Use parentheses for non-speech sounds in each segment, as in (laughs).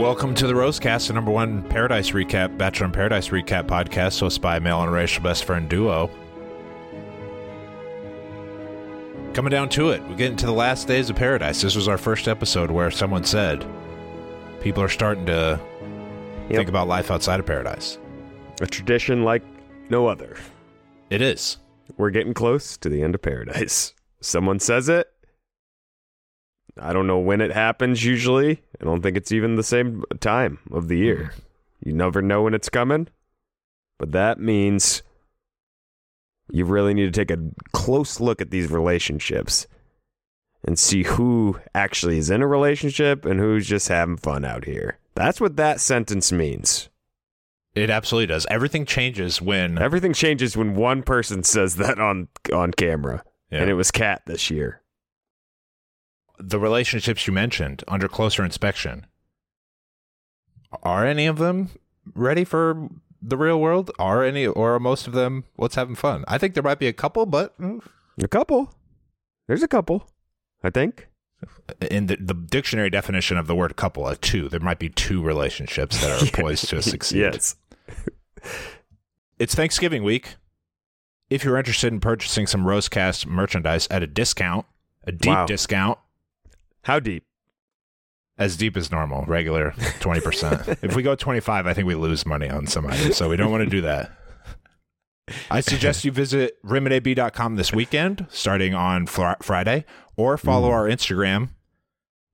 Welcome to the Rosecast, the number one Paradise Recap, Bachelor in Paradise Recap podcast, hosted by male and racial best friend duo. Coming down to it, we get into the last days of Paradise. This was our first episode where someone said people are starting to Yep. think about life outside of Paradise. A tradition like no other. It is. We're getting close to the end of paradise. Someone says it. I don't know when it happens usually. I don't think it's even the same time of the year. Mm-hmm. You never know when it's coming. But that means you really need to take a close look at these relationships and see who actually is in a relationship and who's just having fun out here. That's what that sentence means. It absolutely does. Everything changes when Everything changes when one person says that on on camera. Yeah. And it was Kat this year. The relationships you mentioned under closer inspection. Are any of them ready for the real world? Are any or are most of them what's having fun? I think there might be a couple, but mm, A couple. There's a couple, I think. in the, the dictionary definition of the word couple, a two, there might be two relationships that are (laughs) poised to succeed. Yes. It's Thanksgiving week. If you're interested in purchasing some Rosecast merchandise at a discount, a deep Wow. discount, How deep? as deep as normal, regular 20%. (laughs) if we go 25, I think we lose money on some items, so we don't want to do that. I suggest you visit rimandab.com this weekend, starting on fr- Friday, or follow mm. our Instagram,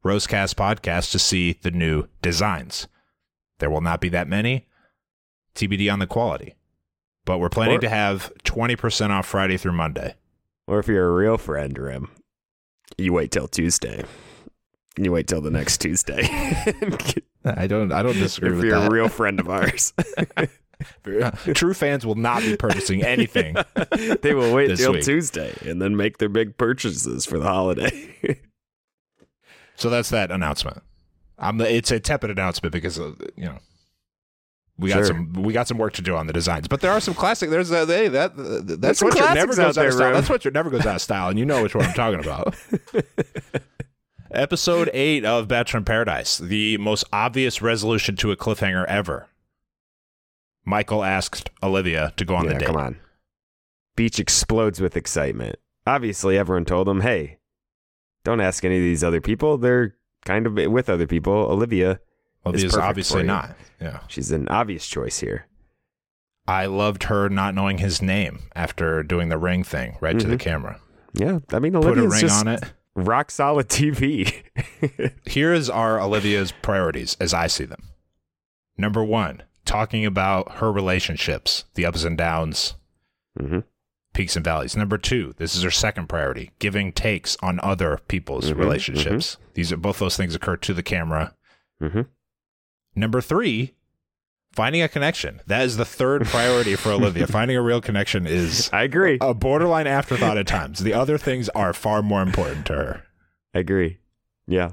Rosecast Podcast, to see the new designs. There will not be that many, TBD on the quality, but we're planning Or- to have 20% off Friday through Monday. Or if you're a real friend, Rim, you wait till Tuesday. You wait till the next Tuesday. (laughs) I don't, I don't disagree if you're that. a real (laughs) friend of ours, True fans will not be purchasing (laughs) anything. they will wait till week. Tuesday and then make their big purchases for the holiday. So that's that announcement. Um, it's a tepid announcement because uh, you know we got Sure. some we got some work to do on the designs, but there are some classic. There's a, they that uh, that's what your never goes out out, of style. That's what never goes out of style, and you know which one I'm talking about. Episode eight of Bachelor in Paradise, the most obvious resolution to a cliffhanger ever. Michael asked Olivia to go on yeah, the date. come on. Beach explodes with excitement. Obviously, everyone told him, hey, don't ask any of these other people. They're kind of with other people. Olivia, Olivia's perfect obviously not. Yeah. she's an obvious choice here. I loved her not knowing his name after doing the ring thing right to the Mhm. camera. Yeah, I mean, Put a ring just on it. Rock solid TV. (laughs) Here's our Olivia's priorities as I see them. Number one, talking about her relationships, the ups and downs, hmm peaks and valleys. Number two, this is her second priority, giving takes on other people's Mhm, relationships. These are both those things occur to the camera. hmm Number three, finding a connection. That is the third priority for Olivia. (laughs) Finding a real connection is I agree. a borderline afterthought at times. The other things are far more important to her. I agree. Yeah,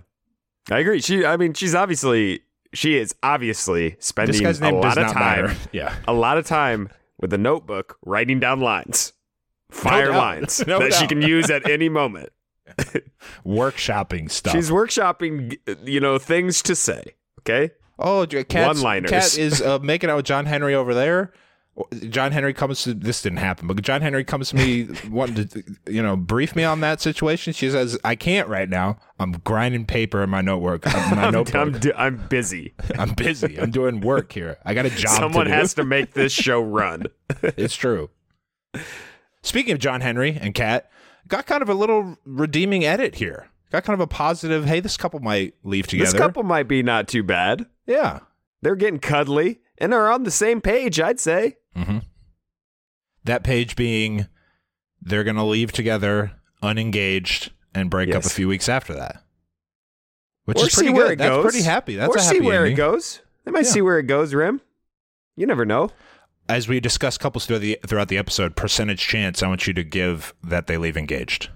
I agree. She, I mean, she's obviously she is obviously spending a lot of time, matter. (laughs) Yeah. a lot of time with a notebook writing down lines, fire doubt. lines (laughs) No that she can use at any moment. Workshopping stuff. She's workshopping, you know, things to say. Okay. Oh, Kat's, One-liners. Kat is uh, making out with John Henry over there. John Henry comes to this didn't happen, but John Henry comes to me (laughs) wanting to you know brief me on that situation. She says I can't right now. I'm grinding paper in my notebook. (laughs) uh, My I'm, notebook. I'm, d- I'm busy. (laughs) I'm busy. I'm doing work here. I got a job. Someone to do. has to make this show run. It's true. Speaking of John Henry and Cat, got kind of a little redeeming edit here. Got kind of a positive. Hey, this couple might leave together. This couple might be not too bad. yeah. They're getting cuddly and are on the same page, I'd say. Mm-hmm. That page being they're going to leave together, unengaged, and break up a few weeks after that. Which or is pretty good. it That's goes. pretty happy. That's or a see happy where ending. it goes. They might Yeah. see where it goes, Rim. You never know. As we discuss couples throughout the throughout the episode, percentage chance. I want you to give that they leave engaged.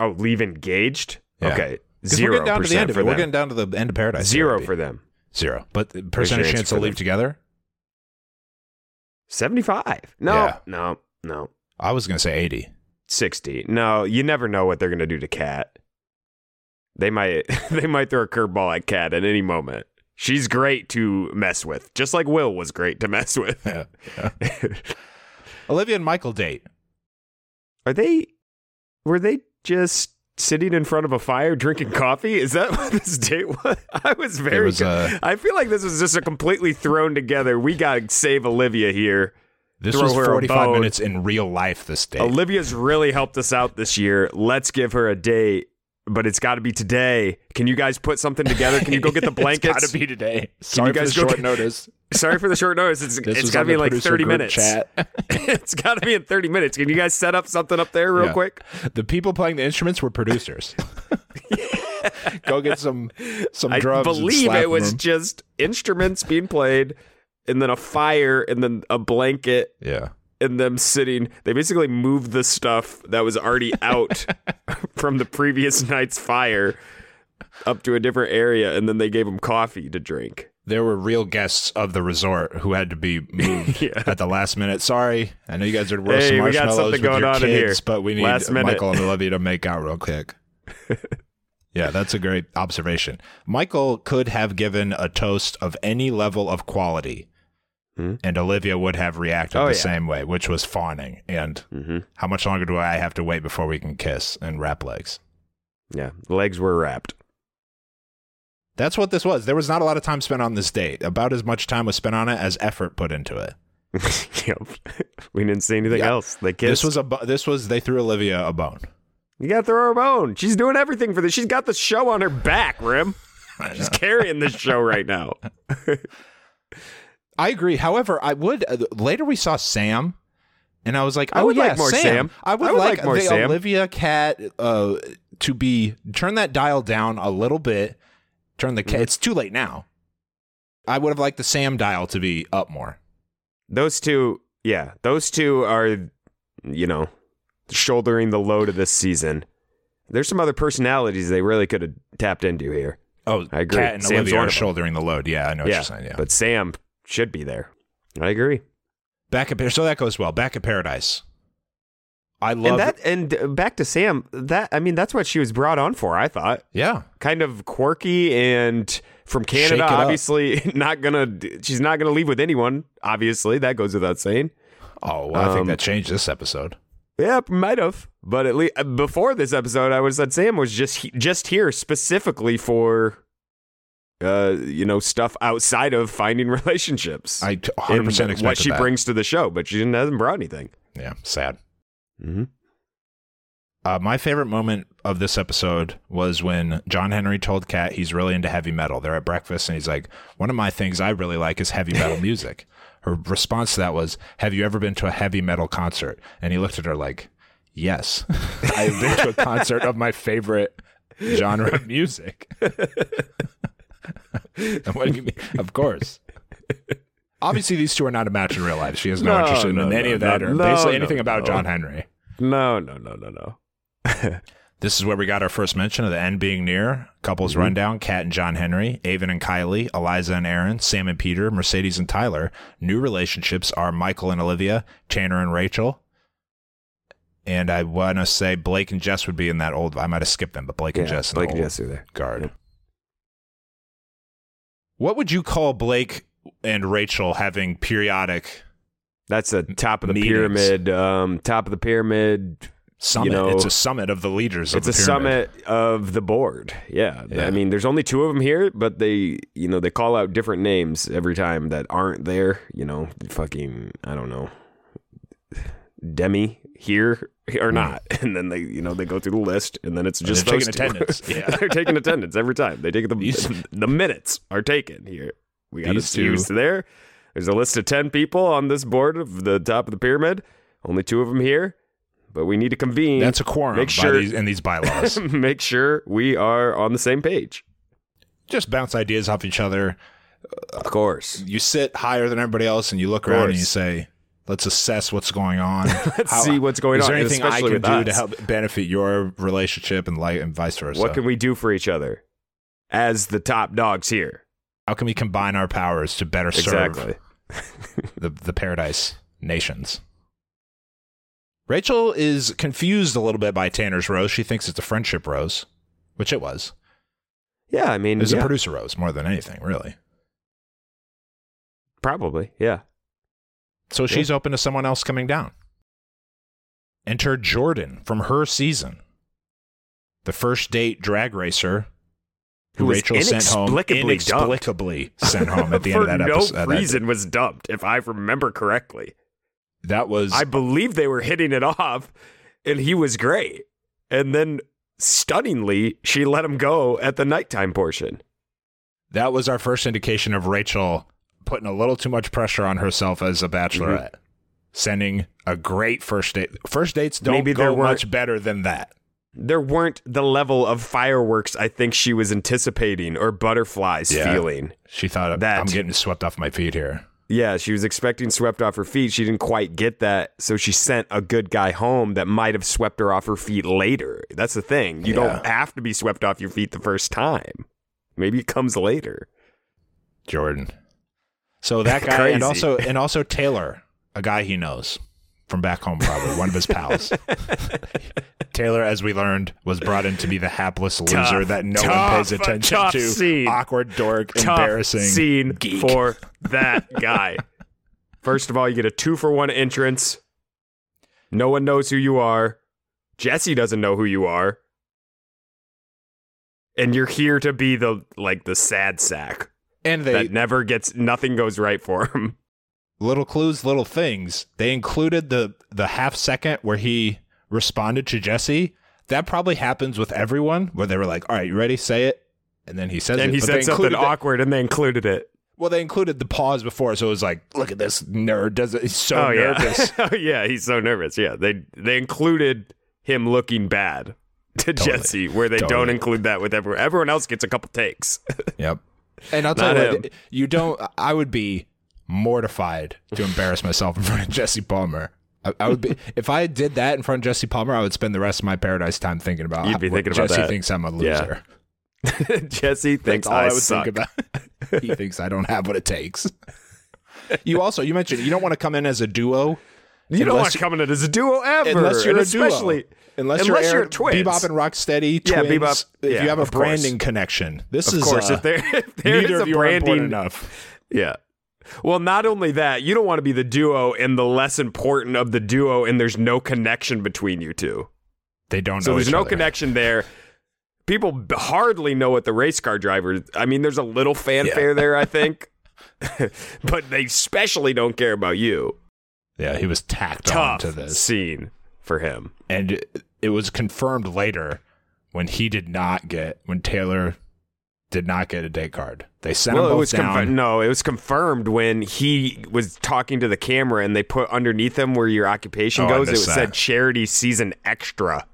Oh, leave engaged? Yeah. Okay. Zero we're getting down to the end of it. We're getting down to the end of paradise. Zero for them. zero. But the percentage chance chance they'll leave them. together. 75. No, Yeah. no, no. I was going to say eighty. 60. No, you never know what they're going to do to Kat. They might (laughs) they might throw a curveball at Kat at any moment. She's great to mess with, just like Will was great to mess with. (laughs) Yeah. (laughs) Olivia and Michael date. Are they were they just sitting in front of a fire drinking coffee? Is that (laughs) what this date was? I was very was, uh, I feel like this was just a completely thrown together. We got to save Olivia here. This Throw was 45 minutes in real life this date. Olivia's really helped us out this year. Let's give her a date, but it's got to be today. Can you guys put something together? Can you go get the (laughs) blankets? It's got to be today. Sorry you for guys the go short get- notice. Sorry for the short notice. It's, it's got to be like 30 minutes. Chat. (laughs) it's got to be in 30 minutes. Can you guys set up something up there real Yeah. quick? The people playing the instruments were producers. (laughs) Go get some some drugs. I drums. and believe it was them. just instruments being played and then a fire and then a blanket yeah. and them sitting. They basically moved the stuff that was already (laughs) out from the previous night's fire up to a different area and then they gave them coffee to drink. There were real guests of the resort who had to be (laughs) moved Yeah. at the last minute. Sorry, I know you guys are roasting Hey, we got marshmallows something with going your kids, here. but we need Last minute. Michael and Olivia to make out real quick. (laughs) yeah, that's a great observation. Michael could have given a toast of any level of quality, Hmm? and Olivia would have reacted Oh, the yeah. same way, which was fawning. And Mm-hmm. how much longer do I have to wait before we can kiss and wrap legs? Yeah, legs were wrapped. That's what this was. There was not a lot of time spent on this date. About as much time was spent on it as effort put into it. (laughs) yep. (laughs) We didn't see anything Yeah. else. They kissed. This was a bu- this was they threw Olivia a bone. you got to throw her a bone. She's doing everything for this. She's got the show on her back, Rim. (laughs) She's carrying this show right now. I agree. However, I would uh, later we saw Sam, and I was like, I oh would yeah, like more Sam. I would, I would like, like more the Sam. Olivia Kat uh, to be turn that dial down a little bit. Turn the Mm-hmm. It's too late now. I would have liked the Sam dial to be up more. Those two, yeah, those two are, you know, shouldering the load of this season. There's some other personalities they really could have tapped into here. Oh, I agree. Kat and Sam's Olivia are shouldering the load. Yeah, I know what yeah, you're saying. Yeah, but Sam should be there. I agree. back at so that goes well. Back at Paradise. I love and that, and back to Sam. That I mean, that's what she was brought on for. I thought. Yeah, kind of quirky and from Canada. up. Obviously, (laughs) not gonna. She's not gonna leave with anyone. Obviously, that goes without saying. Oh, well, I think Um, that changed this episode. Yeah, might have. But at least before this episode, I would have said Sam was just he- just here specifically for, uh, you know, stuff outside of finding (laughs) relationships. I t- 100% and expected what she that. brings to the show, but she didn't, hasn't brought anything. Yeah, sad. Mm-hmm. Uh, my favorite moment of this episode was when John Henry told Kat he's really into heavy metal. They're at breakfast and he's like, One of my things I really like is heavy metal (laughs) music. Her response to that was, Have you ever been to a heavy metal concert? And he looked at her like, Yes, (laughs) I've been to a concert of my favorite genre of music. and (laughs) what do you mean? Of course. Obviously, these two are not a match in real life. She has no, No, interest in no, any no, of that no, or no, basically no, anything about no. John Henry. No, no, no, no, no. (laughs) This is where we got our first mention of the end being near. Couples mm-hmm. rundown Kat and John Henry, Aven and Kylee, Eliza and Aaron, Sam and Peter, Mercedes and Tyler. New relationships are Michael and Olivia, Tanner and Rachel. And I want to say Blake and Jess would be in that old. I might have skipped them, but Blake and Jess. Blake and Jess are there. Guard. Yep. What would you call Blake and Rachel having periodic That's the top of the Meetings. pyramid. Um, top of the pyramid. summit? know, it's a summit of the leaders. It's of a pyramid. summit of the board. Yeah. Yeah. I mean, there's only two of them here, but they, you know, they call out different names every time that aren't there. You know, fucking, I don't know, Demi here or not, (laughs) and then they, you know, they go through the list, and then it's just they're taking attendance. (laughs) Yeah. they're taking attendance every time. They take the (laughs) the minutes are taken here. We got to These see two- there. There's a list of ten people on this board of the top of the pyramid. Only two of them here, but we need to convene. That's a quorum Make by sure- these, in these bylaws. (laughs) make sure we are on the same page. Just bounce ideas off each other. Of course. You sit higher than everybody else, and you look around and you say, "Let's assess what's going on. (laughs) Let's see what's going is on, Is there anything I can do to help benefit your relationship and light and vice versa? What can we do for each other as the top dogs here? How can we combine our powers to better serve Exactly. (laughs) the the paradise nations?" Rachel is confused a little bit by Tanner's rose. She thinks it's a friendship rose, which it was. Yeah, I mean, It was yeah, a producer rose more than anything, really. probably. Yeah. So she's open to someone else coming down. Enter Jordan from her season. The first date drag racer who, Rachel sent home inexplicably dumped. sent home at the end of (laughs) that no episode. that- reason was dumped, if I remember correctly. That, was I believe they were hitting it off, and he was great. And then, stunningly, she let him go at the nighttime portion. that was our first indication of Rachel putting a little too much pressure on herself as a bachelorette. Mm-hmm. Sending a great first date. First dates don't Maybe go much better than that. There weren't the level of fireworks I think she was anticipating or butterflies Yeah. feeling. She thought That- I'm getting swept off my feet here. Yeah, she was expecting swept off her feet. She didn't quite get that, so she sent a good guy home that might have swept her off her feet later. That's the thing. You don't have to be swept off your feet the first time. Maybe it comes later. Jordan. So that (laughs) guy and also and also Taylor, a guy he knows from back home probably, one of his pals. (laughs) Taylor, as we learned, was brought in to be the hapless loser Tough, that no tough, one pays attention tough to. scene. Awkward dork, Tough embarrassing scene geek. for that guy. First of all, you get a two for one entrance. No one knows who you are. Jesse doesn't know who you are. And you're here to be the like the sad sack. and they that never gets nothing goes right for him. Little clues, little things. They included the the half second where he responded to Jesse. That probably happens with everyone, where they were like, "All right, you ready? Say it," and then he says And it. he said something awkward, and they included it. Well, they included the pause before, so it was like, "Look at this nerd! Does it? He's so oh nervous." yeah, (laughs) oh yeah, he's so nervous. Yeah, they they included him looking bad to Totally. Jesse, where they don't include that with everyone. Everyone else gets a couple takes. (laughs) Yep. And I'll tell Not you what, you don't. I would be mortified to embarrass myself in front of Jesse Palmer. I, I would be if I did that in front of Jesse Palmer. I would spend the rest of my paradise time thinking about. You'd be thinking about Jesse that. thinks I'm a Yeah. loser. (laughs) Jesse thinks all I, I, would suck. think about. (laughs) he thinks I don't have what it takes. You also you mentioned you don't want to come in as a duo. You don't want to come in as a duo ever, unless you're and a duo. especially Unless, unless you're, you're twins. Bebop and Rocksteady twins. Yeah, Bebop- If yeah, you have a of course. branding connection, this Of is course, uh, if there (laughs) if there neither is of a you are important branding enough. Yeah. Well, not only that, you don't want to be the duo and the less important of the duo, and there's no connection between you two. They don't So there's no other. connection there. People hardly know what the race car driver. I mean, there's a little fanfare there, I (laughs) think, (laughs) but they especially don't care about you. Yeah, he was tacked on to this. scene for him. and it was confirmed later when he did not get when Taylor did not get a date card. They sent Well, him it was down. confi- no, it was confirmed when he was talking to the camera, and they put underneath him where your occupation Oh, goes. It missed said charity season extra.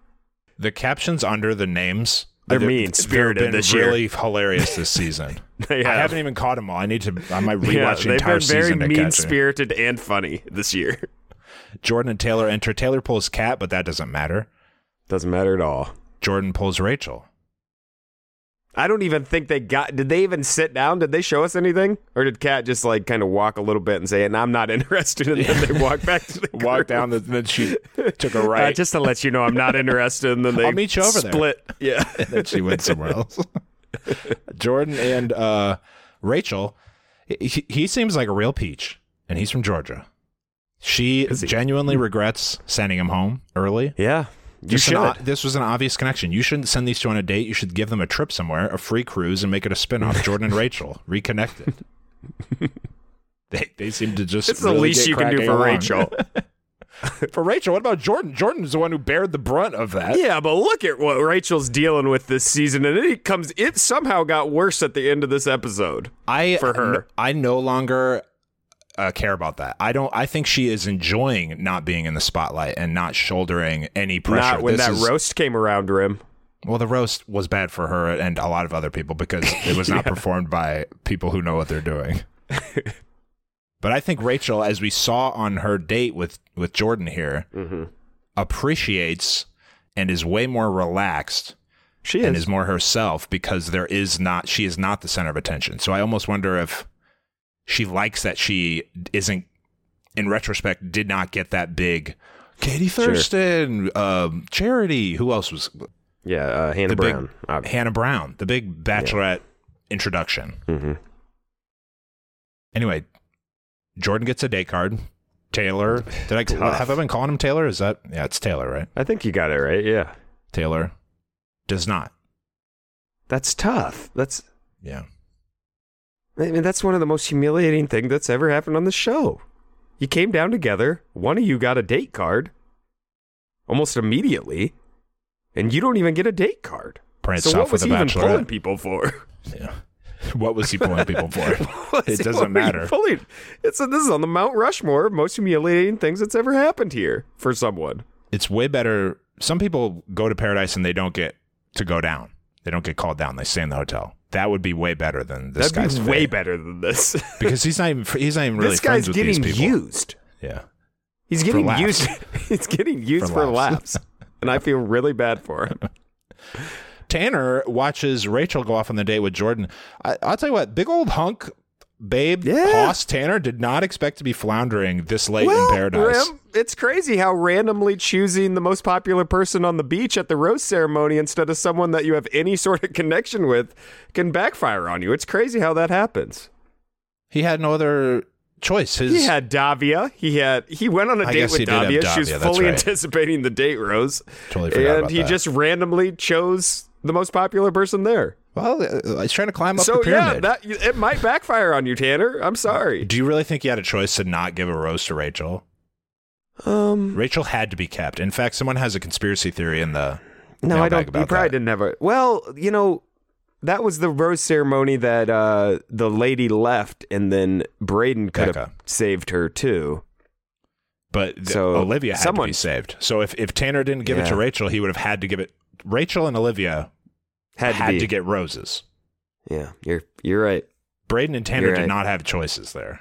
the captions under the names They're they've- they've been this year. really hilarious this (laughs) season. I have. haven't even caught them all. I need to. I might rewatch Yeah, the they've entire been very season to catch mean it. spirited and funny this year. Jordan and Taylor enter. Taylor pulls Kat, but that doesn't matter. Doesn't matter at all. Jordan pulls Rachel. I don't even think they got. Did they even sit down? Did they show us anything, or did Kat just like kind of walk a little bit and say, "And I'm not (laughs) interested," and then they walk back to the (laughs) Walked group? down, the, then she took a Uh, right. just to let you know, I'm not interested. And then they I'll meet you over there. split. Yeah, (laughs) then she went somewhere else. Jordan and uh, Rachel, he, he seems like a real peach, and he's from Georgia. She genuinely regrets sending him home early. yeah. You an should. o- this was an obvious connection. You shouldn't send these two on a date. You should give them a trip somewhere, a free cruise, and make it a spin-off. (laughs) Jordan and Rachel reconnected. (laughs) they they seem to just. It's the least you can do for along. Rachel. (laughs) for Rachel, what about Jordan? Jordan's the one who bared the brunt of that. yeah, but look at what Rachel's dealing with this season, and it comes. It somehow got worse at the end of this episode. I For her. I no longer uh, care about that. I don't. I think she is enjoying not being in the spotlight and not shouldering any pressure. Not when This that is- roast came around him. Well, the roast was bad for her and a lot of other people because it was (laughs) not performed by people who know what they're doing. (laughs) but I think Rachel, as we saw on her date with with Jordan here, Mm-hmm. appreciates and is way more relaxed She is. and is more herself because there is not she is not the center of attention. So I almost wonder if she likes that she isn't in retrospect did not get that big Katie Thurston, um, Charity, who else was yeah, uh, Hannah the Brown. big Hannah Brown, the big bachelorette introduction. hmm Anyway, Jordan gets a date card. Taylor, did I have I been calling him Taylor? Is that yeah? It's Taylor, right? I think you got it right. Yeah, Taylor does not. that's tough. That's Yeah, I mean, that's one of the most humiliating things that's ever happened on the show. You came down together. One of you got a date card almost immediately, and you don't even get a date card. pranced so off what was he even pulling people for? Yeah. What was he pulling people for? (laughs) It doesn't what were you matter. Pulling? It's this is on the Mount Rushmore of most humiliating things that's ever happened here for someone. It's way better. Some people go to paradise and they don't get to go down. They don't get called down. They stay in the hotel. That would be way better than this That'd guy's be way fate. better than this. (laughs) because he's not even he's not even really this friends guy's with getting these people. used. Yeah, He's getting used. (laughs) He's getting used For for, laughs. laughs. and I feel really bad for him. (laughs) Tanner watches Rachel go off on the date with Jordan. I, I'll tell you what, big old hunk babe Yeah. Hoss Tanner did not expect to be floundering this late in paradise. Rim, it's crazy how randomly choosing the most popular person on the beach at the rose ceremony instead of someone that you have any (laughs) sort of connection with can backfire on you. It's crazy how that happens. He had no other choice. His He had Davia. He had he went on a I date with have Davia. She was fully right. anticipating the date rose, Totally forgot and he that. just randomly chose the most popular person there. Well, uh, he's trying to climb up So the yeah, that it might backfire on you, Tanner. I'm sorry. Do you really think he had a choice to not give a rose to Rachel? Um, Rachel had to be kept. In fact, someone has a conspiracy theory in the No, I don't. He about probably that. didn't have a. Well, you know, that was the rose ceremony that uh, the lady left, and then Brayden could have saved her too. But th- So, Olivia had to be someone- saved. So if, if Tanner didn't give it to Rachel, he would have had to give it. Rachel and Olivia Had, had, to, to get roses. Yeah, you're you're right. Brayden and Tanner You're did right. not have choices there.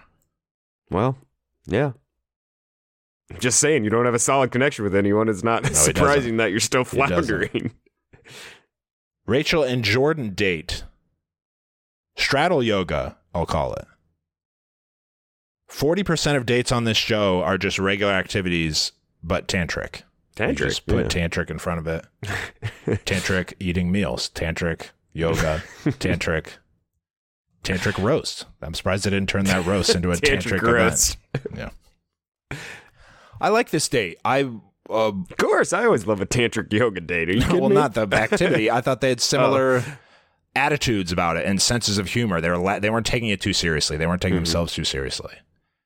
Well, yeah. Just saying, you don't have a solid connection with anyone. It's not doesn't. surprising that you're still floundering. (laughs) Rachel and Jordan date. Straddle yoga, I'll call it. 40% of dates on this show are just regular activities, but tantric. You just put yeah. tantric in front of it. (laughs) tantric eating meals, tantric yoga, (laughs) tantric tantric roast. I'm surprised they didn't turn that roast into a (laughs) tantric, Tantric roast. event. Yeah. I like this date. I uh, Of course, I always love a tantric yoga date. Are you kidding well, me? not the activity. I thought they had similar attitudes about it and senses of humor. They were la- they weren't taking it too seriously. They weren't taking Mm-hmm. themselves too seriously.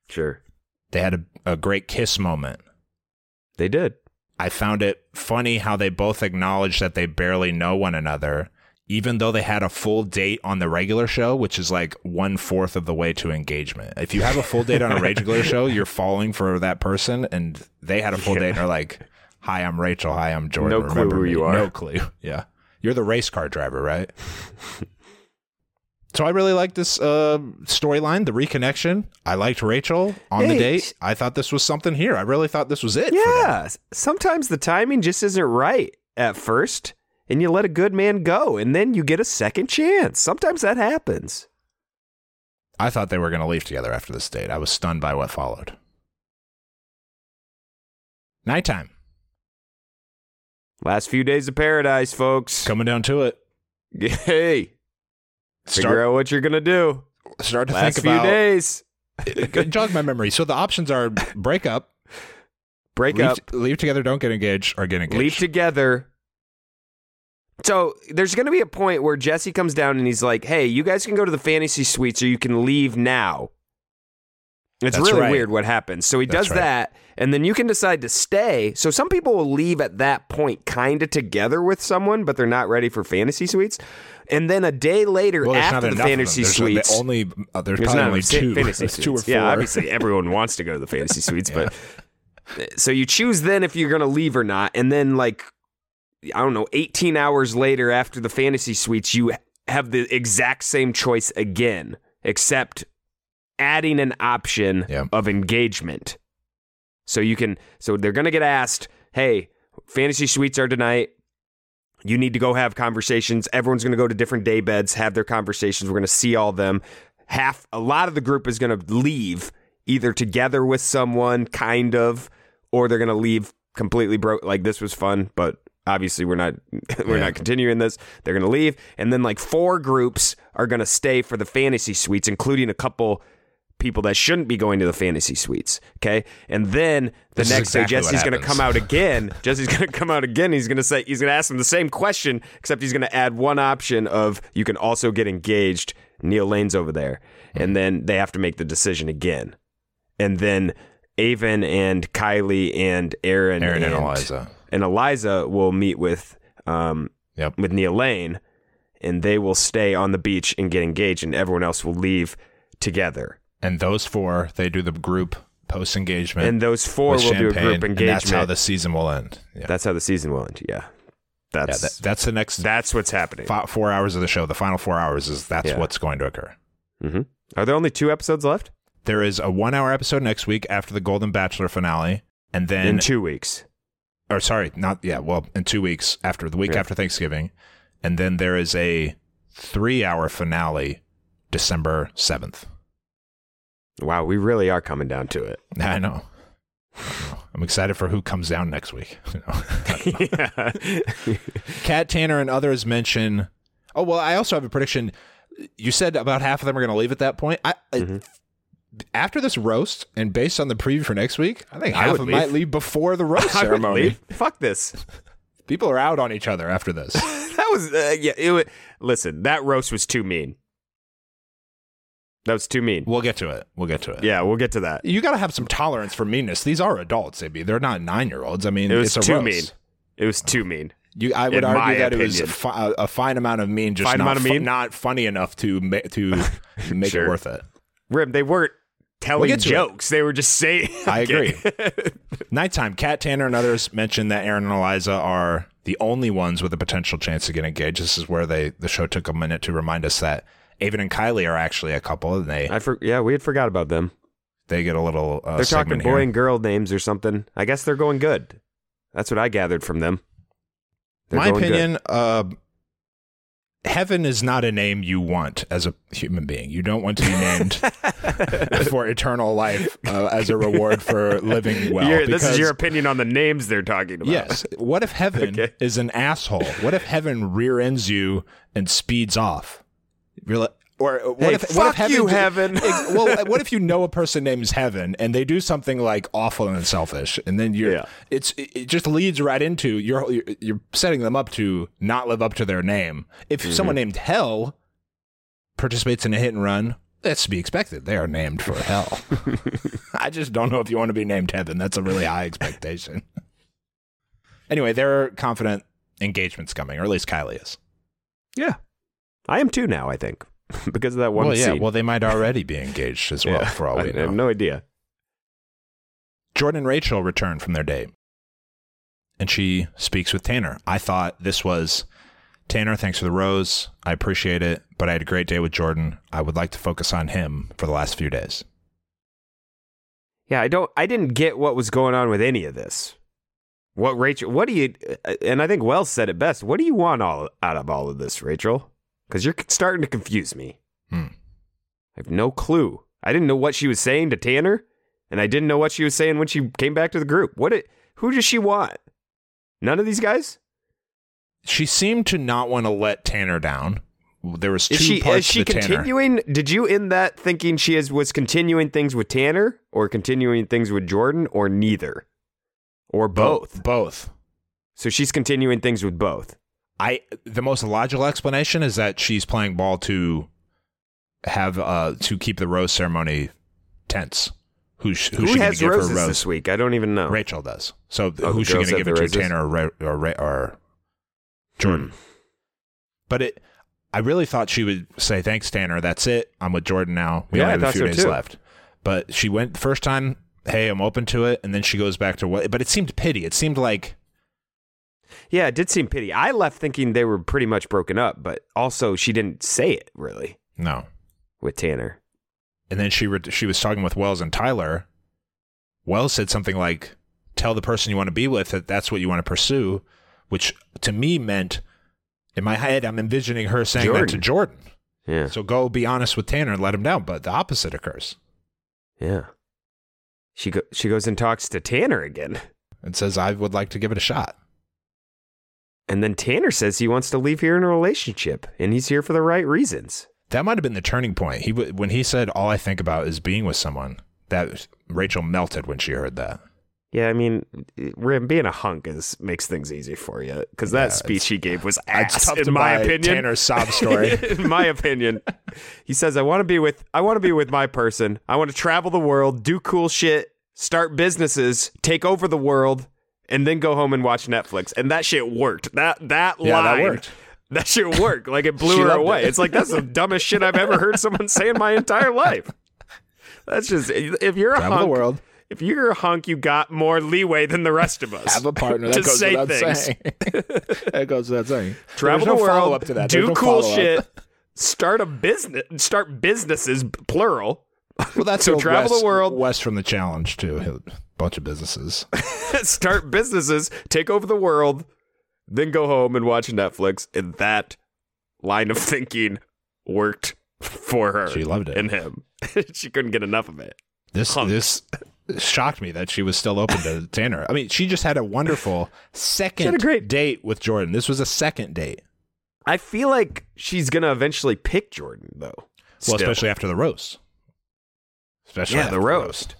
Sure, They had a, a great kiss moment. they did. I found it funny how they both acknowledged that they barely know one another, even though they had a full date on the regular show, which is like one fourth of the way to engagement. If you have a full date on a regular show, (laughs) you're falling for that person, and they had a full date and are like, "Hi, I'm Rachel. Hi, I'm Jordan. No clue who me?" you are. No clue. (laughs) Yeah, you're the race car driver, right? (laughs) So I really like this uh, storyline, the reconnection. I liked Rachel on the date. I thought this was something here. I really thought this was it. Yeah, sometimes the timing just isn't right at first, and you let a good man go, and then you get a second chance. Sometimes that happens. I thought they were going to leave together after this date. I was stunned by what followed. Nighttime. Last few days of paradise, folks. Coming down to it. (laughs) Hey, figure Start, out what you're gonna do. start to Last think few about. days. (laughs) Jog my memory. So the options are break up, Break leave, up. leave together, don't get engaged, or get engaged. leave together. So there's going to be a point where Jesse comes down and he's like, "Hey, you guys can go to the fantasy suites, or you can leave now." It's That's really right. weird what happens. So he That's does right. that, and then you can decide to stay. So some people will leave at that point, kind of together with someone, but they're not ready for fantasy suites. And then a day later, well, after the fantasy There's suites, only uh, there's, There's probably only two. fantasy There's (laughs) two or four. Yeah, obviously everyone wants to go to the fantasy suites, (laughs) but so you choose then if you're going to leave or not, and then like I don't know, 18 hours later after the fantasy suites, you have the exact same choice again, except adding an option Yeah. of engagement. So you can, so they're going to get asked, hey, fantasy suites are tonight. You need to go have conversations. Everyone's going to go to different day beds, have their conversations. We're going to see all of them. Half, a lot of the group is going to leave either together with someone, kind of, or they're going to leave completely broke. Like this was fun, but obviously we're not (laughs) we're Yeah. not continuing this. They're going to leave, and then like four groups are going to stay for the fantasy suites, including a couple people that shouldn't be going to the fantasy suites. Okay, and then the This next day exactly what Jesse's going to come out again. (laughs) Jesse's going to come out again. He's going to say he's going to ask them the same question, except he's going to add one option of you can also get engaged. Neil Lane's over there, and then they have to make the decision again, and then. Aven and Kylee and Aaron, Aaron and Eliza. and Eliza will meet with um, Yep. with Neil Lane, and they will stay on the beach and get engaged, and everyone else will leave together. And those four, they do the group post engagement. And those four will do a group engagement. That's how the season will end. Yeah, That's how the season will end. Yeah, yeah that's that, that's the next that's what's happening. fi- four hours of the show. The final four hours is that's Yeah. what's going to occur. hmm Are there only two episodes left? There is a one hour episode next week after the Golden Bachelor finale. And then, In two weeks. or sorry, not, yeah, well, in two weeks after the week Yeah. after Thanksgiving. And then there is a three hour finale December 7th. Wow, we really are coming down to it. (laughs) I know. I. I'm excited for who comes down next week. (laughs) You know? yeah. (laughs) Kat Tanner and others mention. Oh well, I also have a prediction. You said about half of them are going to leave at that point. I, I- Mm-hmm. after this roast, and based on the preview for next week, I think half would of them might leave. before the roast I ceremony. Fuck this. People are out on each other after this. That was uh, yeah. It wa- listen, that roast was too mean. That was too mean. we'll get to it. We'll get to it. Yeah, we'll get to that. You got to have some tolerance for meanness. These are adults, AB. They're not nine year olds. I mean, It was too roast. mean. It was too mean. You, I would argue that it was a, fi- a fine amount of mean, just Fine not, amount of fu- not funny enough to ma- to (laughs) make Sure. it worth it. Rim, they weren't telling it. jokes. They were just saying. (laughs) I agree. (laughs) Nighttime. Kat Tanner and others mentioned that Aaron and Eliza are the only ones with a potential chance to get engaged. This is where they the show took a minute to remind us that Aven and Kylee are actually a couple, and they I for, yeah, we had forgot about them. they get a little uh, They're talking segment boy here. and girl names or something. I guess they're going good. That's what I gathered from them. They're My going good. opinion, uh, heaven is not a name you want as a human being. You don't want to be named (laughs) for eternal life uh, as a reward for living well. Your- this is because- your opinion on the names they're talking about. Yes. What if heaven (laughs) Okay. is an asshole? What if heaven rear ends you and speeds off? You're like, or what Hey, if what fuck if heaven you, heaven. Well, what if you know a person named Heaven and they do something like awful and selfish, and then you're Yeah. it's it just leads right into you're you're- you're setting them up to not live up to their name. If Mm-hmm. someone named Hell participates in a hit and run, that's to be expected. They are named for hell. (laughs) I just don't know if you want to be named Heaven. That's a really high expectation. anyway, they're confident engagement's coming, or at least Kylee is. Yeah. I am too now, I think. (laughs) because of that one well, yeah. scene. Well, they might already be engaged as (laughs) well, Yeah. for all we I we have no idea. Jordan and Rachel return from their date. And she speaks with Tanner. I thought this was Tanner, thanks for the rose. I appreciate it, but I had a great day with Jordan. I would like to focus on him for the last few days. Yeah, I don't I didn't get what was going on with any of this. What Rachel? What do you? Uh, and I think Wells said it best. What do you want all out of all of this, Rachel? Because you're starting to confuse me. Hmm. I have no clue. I didn't know what she was saying to Tanner, and I didn't know what she was saying when she came back to the group. What? It, who does she want? None of these guys. She seemed to not want to let Tanner down. There was two Is she parts is she to Tanner. continuing? Did you end that thinking she is was continuing things with Tanner or continuing things with Jordan or neither or both? Both. So she's continuing things with both. I the most logical explanation is that she's playing ball to have uh to keep the rose ceremony tense. Who, who's Who she going has to give her roses rose? this week? I don't even know. Rachel does. So Oh, who's she going to give it to? roses? Tanner or or, or Jordan? Hmm. But it, I really thought she would say thanks, Tanner. That's it. I'm with Jordan now. We Yeah, only have a few so days too. left. But she went the first time. Hey, I'm open to it, and then she goes back to what? But it seemed pity. It seemed like Yeah, it did seem pity. I left thinking they were pretty much broken up, but also she didn't say it really no. with Tanner. And then she re- she was talking with Wells and Tyler. Wells said something like, "Tell the person you want to be with that that's what you want to pursue," which to me meant, in my head, I'm envisioning her saying that to Jordan. Yeah. So go be honest with Tanner and let him down. But the opposite occurs. Yeah. She go- she goes and talks to Tanner again. and says, I would like to give it a shot. And then Tanner says he wants to leave here in a relationship and he's here for the right reasons. That might have been the turning point. He when he said, "All I think about is being with someone." That Rachel melted when she heard that. Yeah, I mean, Rim being a hunk is makes things easy for you because that Yeah, speech he gave was ass, tough in my opinion. Tanner's sob story. (laughs) in my opinion, he says, "I want to be with, I want to be with my person. I want to travel the world, do cool shit, start businesses, take over the world, and then go home and watch Netflix." And that shit worked. That that Yeah, that line, worked. That shit worked. Like it blew her away. it. It's like that's the (laughs) dumbest shit I've ever heard someone say in my entire life. That's just if you're a hunk, the world. if you're a hunk, you got more leeway than the rest of us. Have a partner. (laughs) to That goes say without things. saying. (laughs) that goes without saying. Travel There's no the world, follow-up to that. do no cool shit, start a business, start businesses plural. Well, that's So travel the world. west from the challenge to A bunch of businesses. (laughs) start businesses, take over the world, then go home and watch Netflix. And that line of thinking worked for her. She loved it. And him. (laughs) she couldn't get enough of it. This this shocked me that she was still open to (laughs) Tanner. I mean, she just had a wonderful second a great- date with Jordan. This was a second date. I feel like she's going to eventually pick Jordan, though. Well, Still. especially after the roast. Especially Yeah, the roast.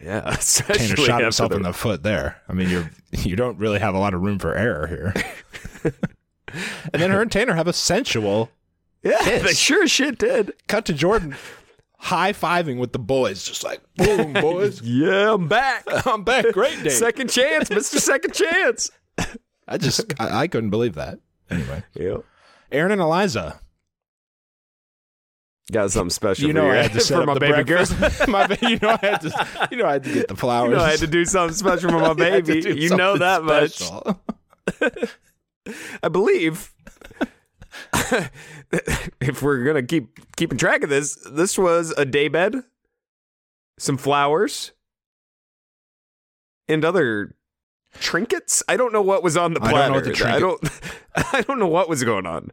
Yeah. (laughs) Tanner shot himself the- in the foot there. I mean, you're (laughs) you don't really have a lot of room for error here. (laughs) and then her and Tanner have a sensual Yeah, Kiss. they sure shit did. cut to Jordan high fiving with the boys, just like boom, boys. Yeah, I'm back. I'm back. Great day. Second chance, Mr. Second Chance. I just I, I couldn't believe that. Anyway, Yeah. Aaron and Eliza. Got something special You for know you, I had (laughs) to set for my the baby breakfast. girl. (laughs) my ba- you know I had to. You know I had to get the flowers. (laughs) You know, I had to do something special for my I had to baby. You know that much. I believe. if we're gonna keep keeping track of this, this was a daybed, some flowers, and other trinkets. I don't know what was on the I don't know what the I don't. I don't know what was going on.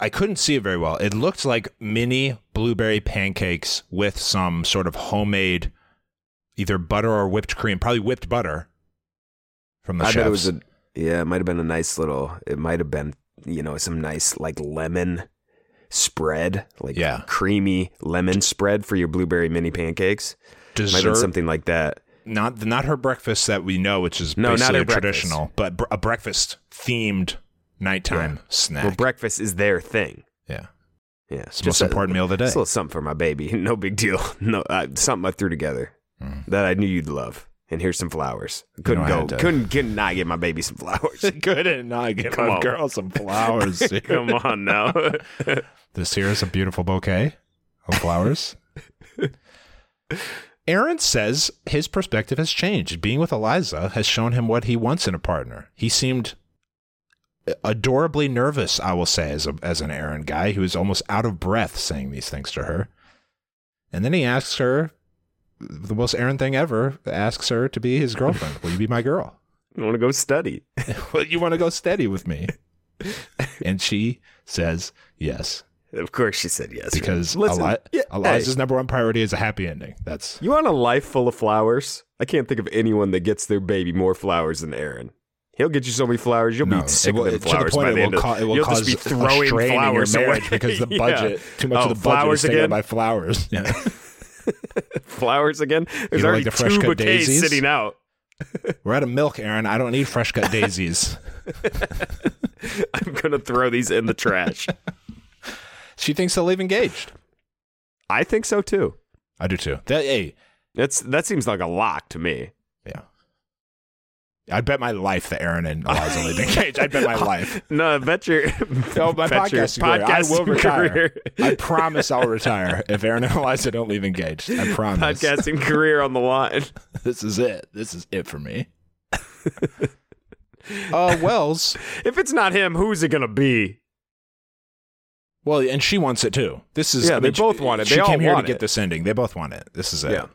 I couldn't see it very well. It looked like mini blueberry pancakes with some sort of homemade, either butter or whipped cream, probably whipped butter from the I chefs. bet it was a. Yeah, it might have been a nice little. It might have been, you know, some nice like lemon spread, like Yeah. creamy lemon spread for your blueberry mini pancakes. Might have been something like that. not not her breakfast that we know, which is No, not her breakfast. traditional, but br- a breakfast themed nighttime Yeah. snack. Well, breakfast is their thing. yeah, Yeah, it's the most important meal of the day. Just a little something for my baby. (laughs) No big deal. (laughs) No, uh, something I threw together that I knew you'd love. And here's some flowers. Couldn't Hmm. know go. Couldn't, couldn't not get my baby some flowers. (laughs) Couldn't not get Come my on. girl some flowers. Come on now. This here is a beautiful bouquet of flowers. Aaron says his perspective has changed. Being with Eliza has shown him what he wants in a partner. He seemed adorably nervous, I will say, as, a, as an Aaron guy. who is almost out of breath saying these things to her. And then he asks her the most Aaron thing ever asks her to be his girlfriend. Will you be my girl? I want to go study. (laughs) well, you want to go steady with me? and she says yes Of course, she said yes. because Listen, Eli- yeah, Eliza's hey, number one priority is a happy ending. That's you want a life full of flowers? I can't think of anyone that gets their baby more flowers than Aaron. He'll get you so many flowers, you'll no, be sick will, of them to the flowers point by the end of it will You'll cause just be throwing flowers in your marriage away. (laughs) (laughs) because the Yeah. budget, too much Oh, of the budget is again? by flowers. Yeah. (laughs) flowers again. There's already like the fresh two cut bouquets daisies? sitting out. We're out of milk, Aaron. I don't need fresh cut daisies. I'm gonna throw these in the trash. she thinks they'll leave engaged. I think so too. I do too. That, hey, That's that seems like a lock to me. I'd bet my life that Aaron and Eliza leave engaged. I'd bet my (laughs) life. No, I bet your No, my bet your podcasting career. I will retire. career. I promise I'll retire if Aaron and Eliza don't leave engaged. I promise. podcasting career on the line. (laughs) This is it. This is it for me. (laughs) uh, Wells. If it's not him, who's it gonna be? Well, and she wants it too. This is. Yeah, I they mean, she- both want it. She They all came here to want get this ending. They both want it. This is it. Yeah.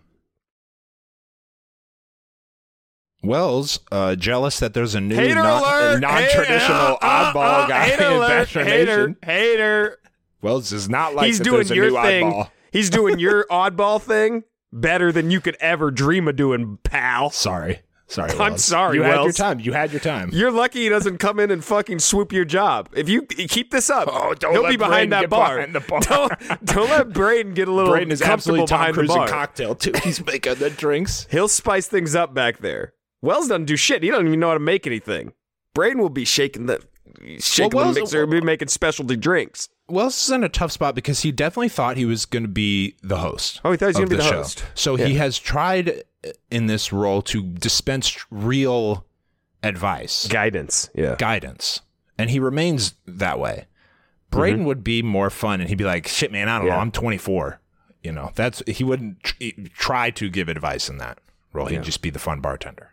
Wells, uh, jealous that there's a new Hater non- non-traditional Hater- oddball (laughs) uh, guy hater in! Bachelor Hater, Nation. hater. Wells does not like He's doing your new thing. oddball. He's doing your (laughs) oddball thing better than you could ever dream of doing, pal. Sorry, sorry. I'm sorry, You had your time. You had your time. You're lucky he doesn't come in and fucking swoop your job. If you keep this up, Oh, don't he'll let be behind Brayden that bar. behind the bar. (laughs) Don't, don't let Brayden get a little Brayden is comfortable absolutely Tom behind Cruise the bar. cocktail too. He's making the drinks. He'll spice things up back there. Wells doesn't do shit. He doesn't even know how to make anything. Brayden will be shaking the shaking Well, Wells- the mixer. He'll be making specialty drinks. Wells is in a tough spot because he definitely thought he was going to be the host. Oh, he thought he was gonna be the show. host. So he has tried uh, in this role to dispense real advice, Guidance. Yeah. guidance, and he remains that way. Brayden would be more fun, and he'd be like, "Shit, man, I don't know. Mm-hmm. I'm 24. You know, that's he wouldn't tr- try to give advice in that role. He'd Yeah. just be the fun bartender."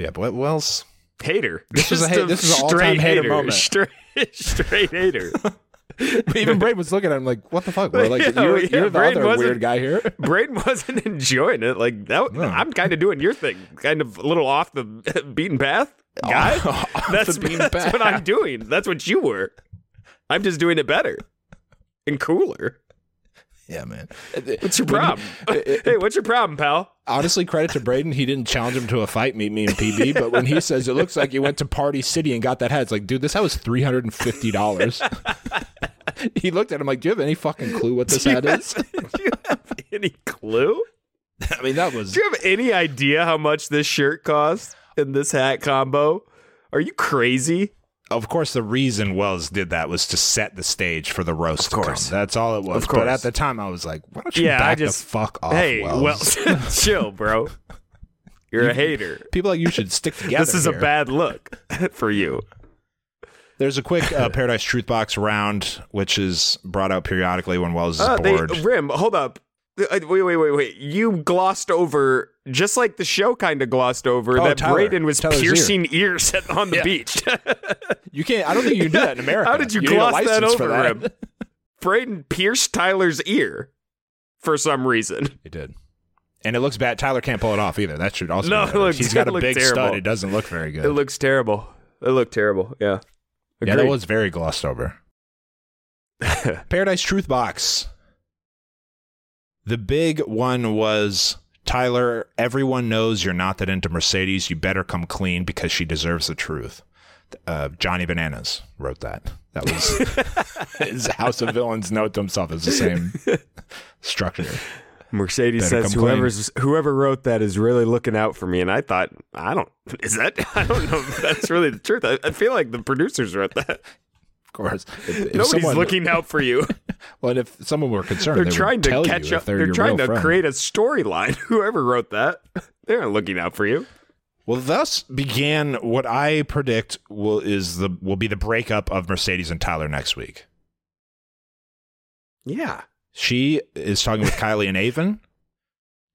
But yeah, but Wells. Hater. This was a ha- this was an all-time straight hater moment. Straight, (laughs) straight hater. (laughs) Even Brayden was looking at him like, "What the fuck? Bro? Like, (laughs) Yeah, you're, yeah, you're the Brayden other weird guy here." Brayden wasn't enjoying it. Like that. No. I'm kind of doing your thing. Kind of a little off the beaten path, guy. That's the beaten that's what. I'm doing. That's what you were. I'm just doing it better and cooler. Yeah, man. What's your problem? (laughs) hey, what's your problem, pal? honestly, credit to Brayden. He didn't challenge him to a fight, meet me in PB. (laughs) But when he says it looks like you went to Party City and got that hat, it's like, dude, this hat was three hundred and fifty dollars. (laughs) he looked at him like, do you have any fucking clue what this hat is? Do you have any clue? I mean, that was Do you have any idea how much this shirt costs and this hat combo? Are you crazy? Of course the reason Wells did that was to set the stage for the roast. Of course. that's all it was. Of course. But at the time, I was like, why don't you Yeah, I back just- the fuck off? hey, Wells? well, (laughs) (laughs) chill, bro. You're a hater. people like you should stick (laughs) together. This is here. a bad look for you. There's a quick uh, Paradise Truth Box round, which is brought out periodically when Wells is Uh, they, bored. Rim, hold up. Uh, Wait, wait, wait, wait. You glossed over, just like the show kind of glossed over, Oh, that Tyler. Brayden was Tyler's ear. piercing ears at, on the Yeah. beach. (laughs) (laughs) you can't. I don't think you can do that in America. How did you, a gloss that over, Rim? Brayden pierced Tyler's ear for some reason. He did. And it looks bad. Tyler can't pull it off either. That should also. No, it looks, He's got a big terrible. stud. It doesn't look very good. It looks terrible. It looked terrible. Yeah. yeah, that was very glossed over. (laughs) Paradise Truth Box. The big one was Tyler. Everyone knows you're not that into Mercedes. You better come clean because she deserves the truth. Uh, Johnny Bananas wrote that. That was (laughs) his House of Villains note to himself. Is the same structure. Mercedes Better says whoever's whoever wrote that is really looking out for me, and I thought I don't is that (laughs) I don't know if that's really the truth. I, I feel like the producers wrote that. Of course, if, if Nobody's someone- looking out for you. (laughs) Well, and if someone were concerned, They're they would trying to tell catch you up. they're, They're trying to friend. create a storyline. (laughs) Whoever wrote that, they're not looking out for you. Well, thus began what I predict will is the will be the breakup of Mercedes and Tyler next week. Yeah. She is talking with Kylee and Aven,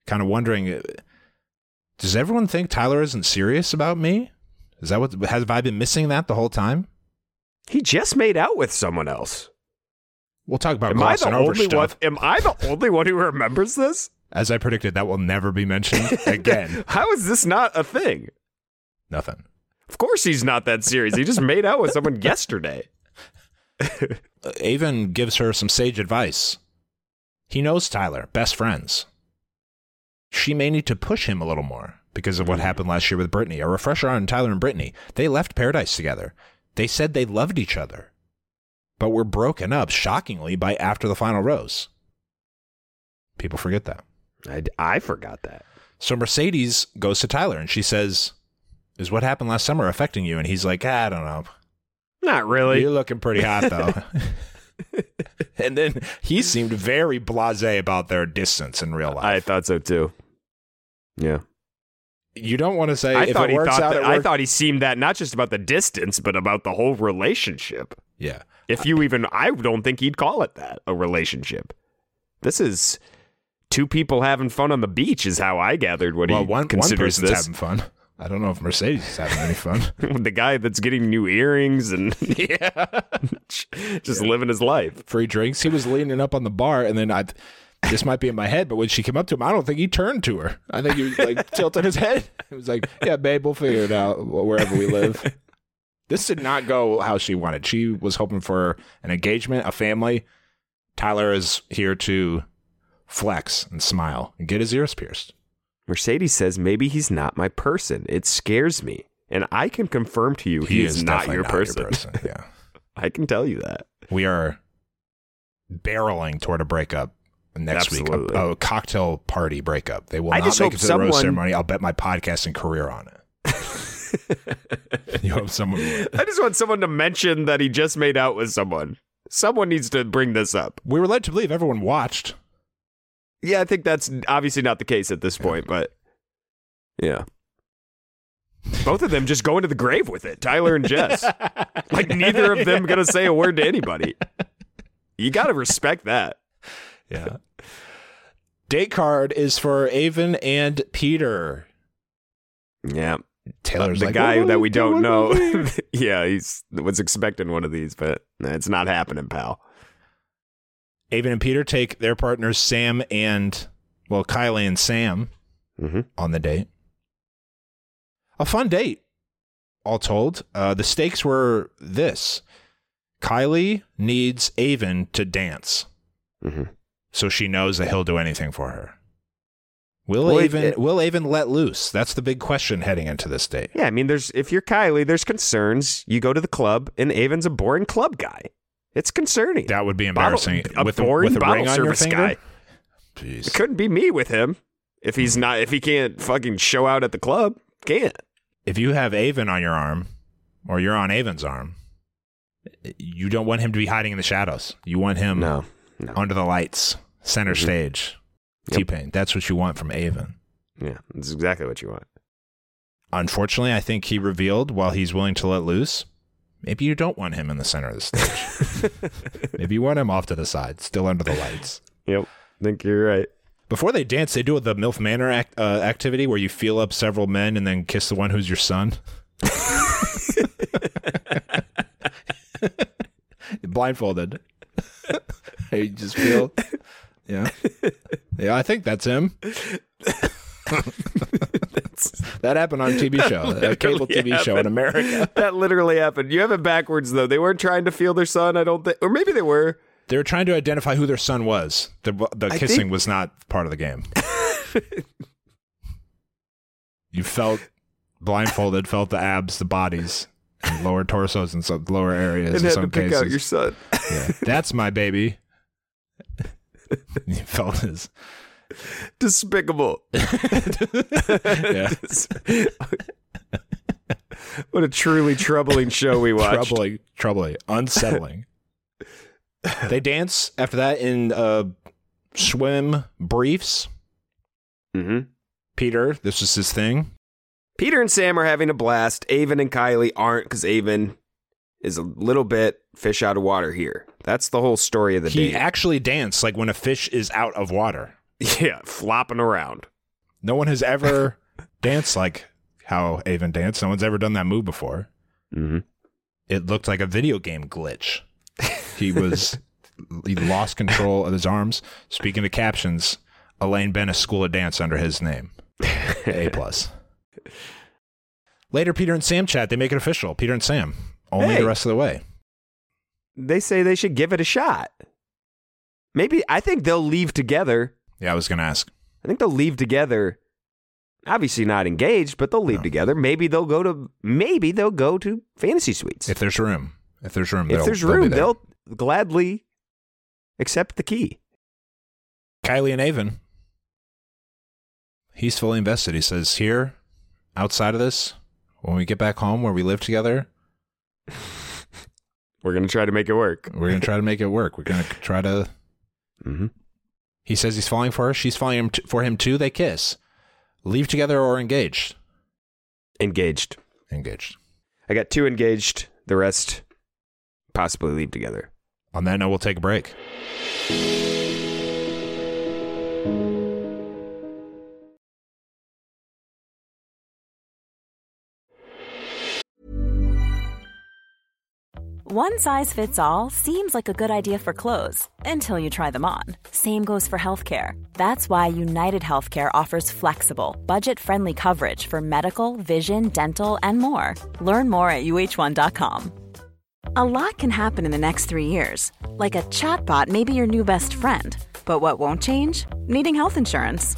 kind of wondering, does everyone think Tyler isn't serious about me? Is that what have I been missing that the whole time? He just made out with someone else. We'll talk about Am I the only one? Am I the only one who remembers this? As I predicted, that will never be mentioned (laughs) again. How is this not a thing? Nothing. Of course he's not that serious. He just made out with someone yesterday. (laughs) Aven gives her some sage advice. He knows Tyler, best friends. She may need to push him a little more because of what happened last year with Brittany. A refresher on Tyler and Brittany. They left Paradise together. They said they loved each other, but were broken up, shockingly, by after the final rose. People forget that. I, I forgot that. So Mercedes goes to Tyler and she says, Is what happened last summer affecting you? And he's like, I don't know. Not really. You're looking pretty hot though. (laughs) (laughs) and then he seemed very blasé about their distance in real life. I thought so too. Yeah. You don't want to say I if thought it he works thought out. that, I thought he seemed that not just about the distance, but about the whole relationship. yeah. If you even, I don't think he'd call it that a relationship. This is two people having fun on the beach, is how I gathered what Well, he one one considers person's this. having fun. I don't know if Mercedes is having any fun. (laughs) the guy that's getting new earrings and (laughs) (laughs) yeah. just living his life. Free drinks. He was leaning up on the bar, and then I. This might be in my head, but when she came up to him, I don't think he turned to her. I think he was like (laughs) tilting his head. He was like, "Yeah, babe, we'll figure it out wherever we live." (laughs) This did not go how she wanted. She was hoping for an engagement, a family. Tyler is here to flex and smile and get his ears pierced. Mercedes says maybe he's not my person. It scares me. And I can confirm to you he, is, not, definitely your, person. Yeah. (laughs) I can tell you that. we are barreling toward a breakup next week, a, a cocktail party breakup. They will I not make it to the rose ceremony. I'll bet my podcasting career on it. (laughs) you hope someone would. I just want someone to mention that he just made out with someone. Someone needs to bring this up. We were led to believe everyone watched. Yeah, I think that's obviously not the case at this point, but yeah. Both of them just go into the grave with it, Tyler and Jess. (laughs) like neither of them gonna say a word to anybody. You gotta respect that. Yeah. Date card is for Aven and Peter. Yeah. Taylor's the like, guy that we don't know. (laughs) yeah, he's was expecting one of these, but it's not happening, pal. Aven and Peter take their partners Sam and well Kylee and Sam Mm-hmm. on the date. A fun date, all told. Uh, the stakes were this: Kylee needs Aven to dance, Mm-hmm. So she knows that he'll do anything for her. Will Well, Aven it- will Aven let loose? That's the big question heading into this date. Yeah, I mean, there's if you're Kylee, there's concerns. You go to the club, and Aven's a boring club guy. It's concerning. That would be Bottle- embarrassing. a with boring with a bottle ring on your service finger. guy. Jeez. It couldn't be me with him if he's mm-hmm. not if he can't fucking show out at the club. Can't. if you have Aven on your arm or you're on Aven's arm, you don't want him to be hiding in the shadows. You want him No. No. under the lights, center Mhm. stage. Yep. T Pain. That's what you want from Aven. Yeah, that's exactly what you want. Unfortunately, I think he revealed while he's willing to let loose, maybe you don't want him in the center of the stage. (laughs) maybe you want him off to the side, still under the lights. Yep. I think you're right. Before they dance, they do the MILF Manor act, uh, activity where you feel up several men and then kiss the one who's your son. (laughs) (laughs) Blindfolded. you just feel. Yeah. Yeah, I think that's him. (laughs) that happened on a TV show, a cable Literally TV show in. America. (laughs) that literally happened. You have it backwards though. They weren't trying to feel their son. I don't think, or maybe they were. They were trying to identify who their son was. The, the I kissing think- was not part of the game. (laughs) you felt blindfolded, felt the abs, the bodies, and lower torsos, and some lower areas And in had to pick cases. out your son. yeah, that's my baby. (laughs) felt his. Despicable. (laughs) (laughs) Yeah. what a truly troubling show we watched. troubling, troubling, unsettling. they dance after that in uh, swim briefs. hmm Peter, this is his thing. Peter and Sam are having a blast. Aven and Kylee aren't because Aven is a little bit fish out of water here. That's the whole story of the day. he actually danced like when a fish is out of water. yeah, flopping around. No one has ever (laughs) danced like how Aven danced. No one's ever done that move before. Mm-hmm. It looked like a video game glitch. He was he lost control of his arms. Speaking of captions, Elaine Benes School of Dance under his name. A (laughs) plus. Later, Peter and Sam chat. They make it official. Peter and Sam. Only Hey. the rest of the way. They say they should give it a shot. Maybe I think they'll leave together. Yeah, I was going to ask. I think they'll leave together. Obviously not engaged, but they'll leave No. together. Maybe they'll go to maybe they'll go to fantasy suites. If there's room. If there's room, If they'll- there's they'll room, there. they'll gladly accept the key. Kylee and Aven. He's fully invested. He says, here, outside of this, when we get back home where we live together, We're gonna try to make it work. we're going to try to make it work. We're going to try to. hmm He says he's falling for her. She's falling for him too. They kiss. Leave together or engaged? Engaged. Engaged. I got two engaged. The rest possibly leave together. On that note, we'll take a break. One size fits all seems like a good idea for clothes until you try them on. Same goes for healthcare. That's why United Healthcare offers flexible, budget friendly coverage for medical, vision, dental, and more. Learn more at uh1.com. A lot can happen in the next three years. Like a chatbot may be your new best friend. But what won't change? Needing health insurance.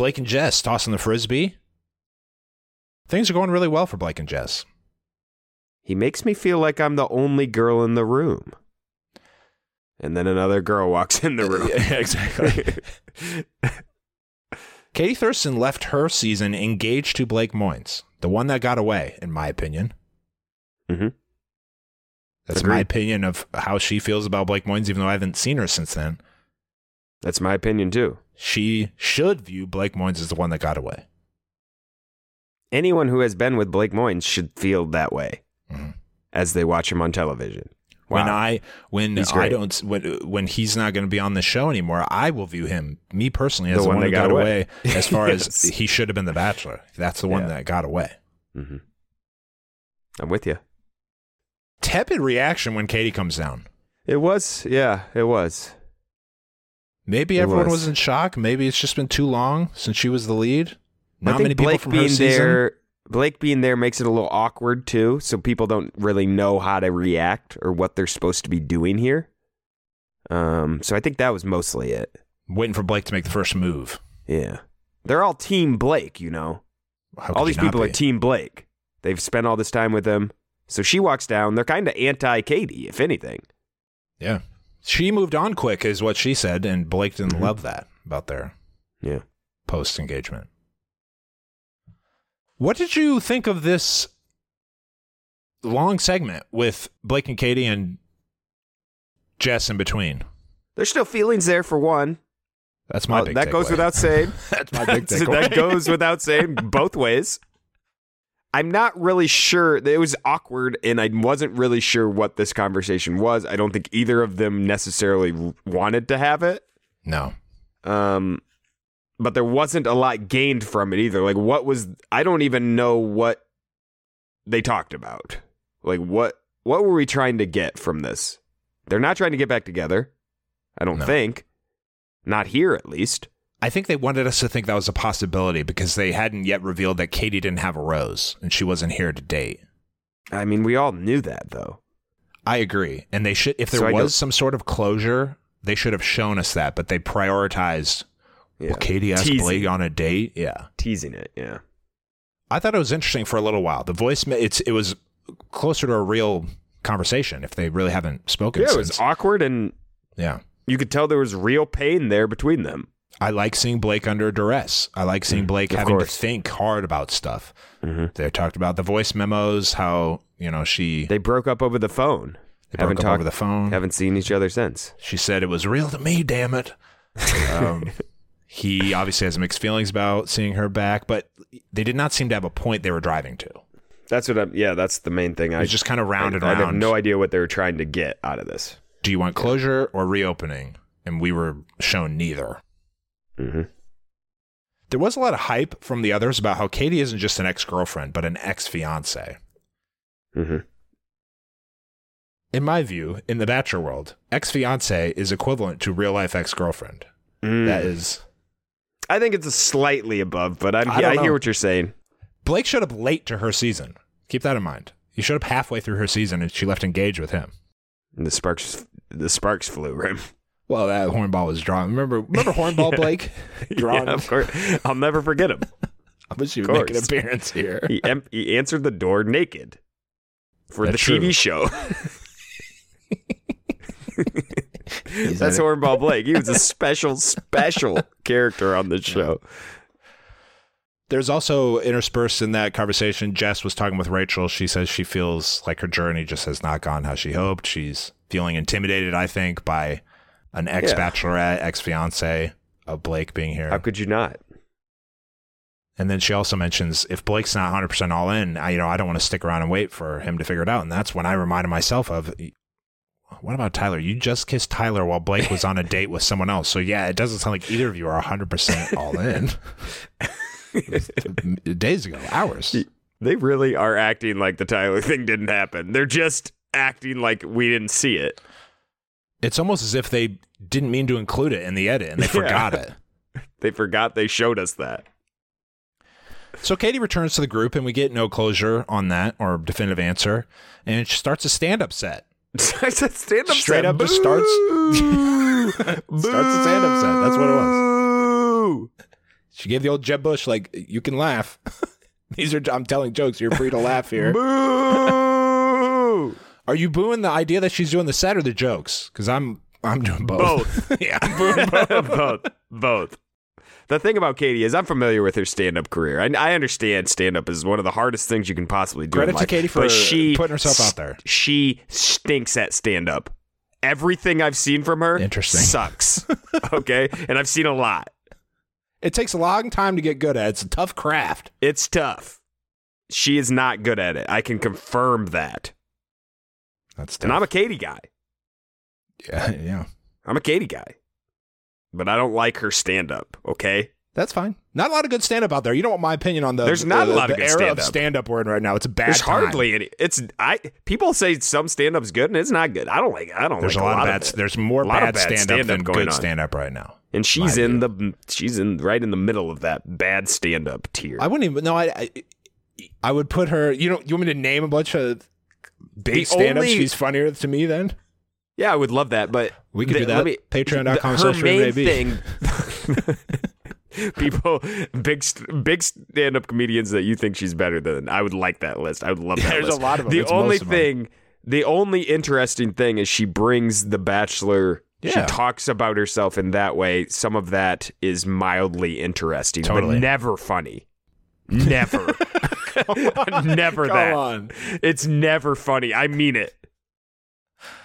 Blake and Jess tossing the frisbee. Things are going really well for Blake and Jess. He makes me feel like I'm the only girl in the room. And then another girl walks in the (laughs) room. Yeah, exactly. (laughs) Katie Thurston left her season engaged to Blake Moynes, the one that got away, in my opinion. Mm-hmm. That's my opinion of how she feels about Blake Moynes, even though I haven't seen her since then. That's my opinion too. She should view Blake Moynes as the one that got away. Anyone who has been with Blake Moynes should feel that way Mhm. as they watch him on television. When I when He's I don't when when he's not going to be on the show anymore, I will view him, me personally, as The the, one one, that got, got away. away. as far (laughs) Yes. as he should have been the Bachelor. That's the one Yeah. that got away. hmm I'm with you. Tepid reaction when Katie comes down. It was, yeah, it was. Maybe It everyone was. was. in shock. Maybe it's just been too long since she was the lead. I Not think many people Blake from being her season. there, Blake being there makes it a little awkward too, so people don't really know how to react or what they're supposed to be doing here. Um, so I think that was mostly it. Waiting for Blake to make the first move. Yeah, they're all Team Blake, you know. All these people are? Team Blake. They've spent all this time with him. So she walks down. They're kind of anti Katie, if anything. Yeah. She moved on quick, is what she said, and Blake didn't Mhm. love that about their Yeah. post engagement. What did you think of this long segment with Blake and Katie and Jess in between? There's still feelings there for one. That's my Uh, big that goes takeaway. without saying. (laughs) That's my big (laughs) takeaway. that goes without saying both ways. I'm not really sure. It was awkward, and I wasn't really sure what this conversation was. I don't think either of them necessarily wanted to have it. no. Um, but there wasn't a lot gained from it either. Like, what was? I don't even know what they talked about. Like, what what were we trying to get from this? They're not trying to get back together. I don't No. think. Not here, at least. I think they wanted us to think that was a possibility because they hadn't yet revealed that Katie didn't have a rose and she wasn't here to date. I mean, we all knew that though. I agree. And they should, if there So was some sort of closure, they should have shown us that, but they prioritized, Yeah. well, Katie asked Teasing. Blake on a date. Yeah. teasing it. Yeah. I thought it was interesting for a little while. The voice, it's, it was closer to a real conversation if they really haven't spoken Yeah, it was awkward, and yeah. you could tell there was real pain there between them. I like seeing Blake under duress. I like seeing Blake Mm, of having course. to think hard about stuff. Mm-hmm. They talked about the voice memos, how, you know, she They broke up over the phone. They haven't up over the phone. Haven't seen each other since. She said it was real to me, damn it. Um, (laughs) he obviously has mixed feelings about seeing her back, but they did not seem to have a point they were driving to. That's what I'm. Yeah, that's the main thing. I just kind of round and I, I have no idea what they were trying to get out of this. Do you want closure or reopening? And we were shown neither. Hmm There was a lot of hype from the others about how Katie isn't just an ex girlfriend, but an ex fiance. hmm In my view, in the Bachelor world, ex fiance is equivalent to real life ex girlfriend. Mm. That is. I think it's a slightly above, but I'm, I I, hear what you're saying. Blake showed up late to her season. Keep that in mind. He showed up halfway through her season and she left engaged with him. And the sparks, the sparks flew, right? (laughs) Well, that hornball was drawn. Remember, remember hornball (laughs) Blake? Drawn. (laughs) Yeah, of course. I'll never forget him. I wish he Of would make an appearance here. He em- he answered the door naked for That's the true. TV show. (laughs) That's in it. Hornball Blake. He was a special, special character on the show. There's also interspersed in that conversation, Jess was talking with Rachel. She says she feels like her journey just has not gone how she hoped. She's feeling intimidated, I think, by an ex bachelorette, ex fiance of Blake being here. How could you not? And then she also mentions if Blake's not 100% all in, I, you know, I don't want to stick around and wait for him to figure it out. And that's when I reminded myself of what about Tyler? You just kissed Tyler while Blake was on a (laughs) date with someone else. So yeah, it doesn't sound like either of you are 100% all in. (laughs) Days ago, hours. They really are acting like the Tyler thing didn't happen. They're just acting like we didn't see it. It's almost as if they didn't mean to include it in the edit and they (laughs) Yeah. forgot it. (laughs) They forgot they showed us that. So Katie returns to the group and we get no closure on that or definitive answer. And she starts a stand up set. I said stand up Straight up just starts- (laughs) starts a stand-up set. That's what it was. She gave the old Jeb Bush, like, you can laugh. These are, I'm telling jokes. You're free to laugh here. Boo! Are you booing the idea that she's doing the set or the jokes? Because I'm, I'm doing both. Both. (laughs) yeah, both. both. Both. The thing about Katie is I'm familiar with her stand-up career. I, I understand stand-up is one of the hardest things you can possibly do. Credit in to life, Katie for she putting herself out there. She stinks at stand-up. Everything I've seen from her Interesting. sucks. (laughs) okay, and I've seen a lot. It takes a long time to get good at. it. It's a tough craft. It's tough. She is not good at it. I can confirm that. That's tough. And I'm a Katie guy. yeah, yeah. I'm a Katie guy. But I don't like her stand-up. Okay. That's fine. Not a lot of good stand up out there. You don't want my opinion on the There's not the, a lot the of good era stand-up. of stand up we're in right now. It's a bad There's time. hardly any. It's I. People say some stand-up's good and it's not good. I don't like. I don't There's like a lot, of of bad. it. There's more bad, bad stand up than good stand up right now. and she's my in the. She's in right in the middle of that bad stand-up tier. I wouldn't even. No, I, I, I would put her. You know, you want me to name a bunch of big The stand ups? only- She's funnier to me then. yeah, I would love that, but We could do that. me- Patreon.com slash Her main thing. (laughs) (laughs) People, big, big stand-up comedians that you think she's better than. I would like that list. I would love that There's list. a lot of them. The It's only most of them. thing, the only interesting thing is she brings the Bachelor. She talks about herself in that way. Some of that is mildly interesting, Totally. but never funny. Never, (laughs) (laughs) never Go that. on. It's never funny. I mean it.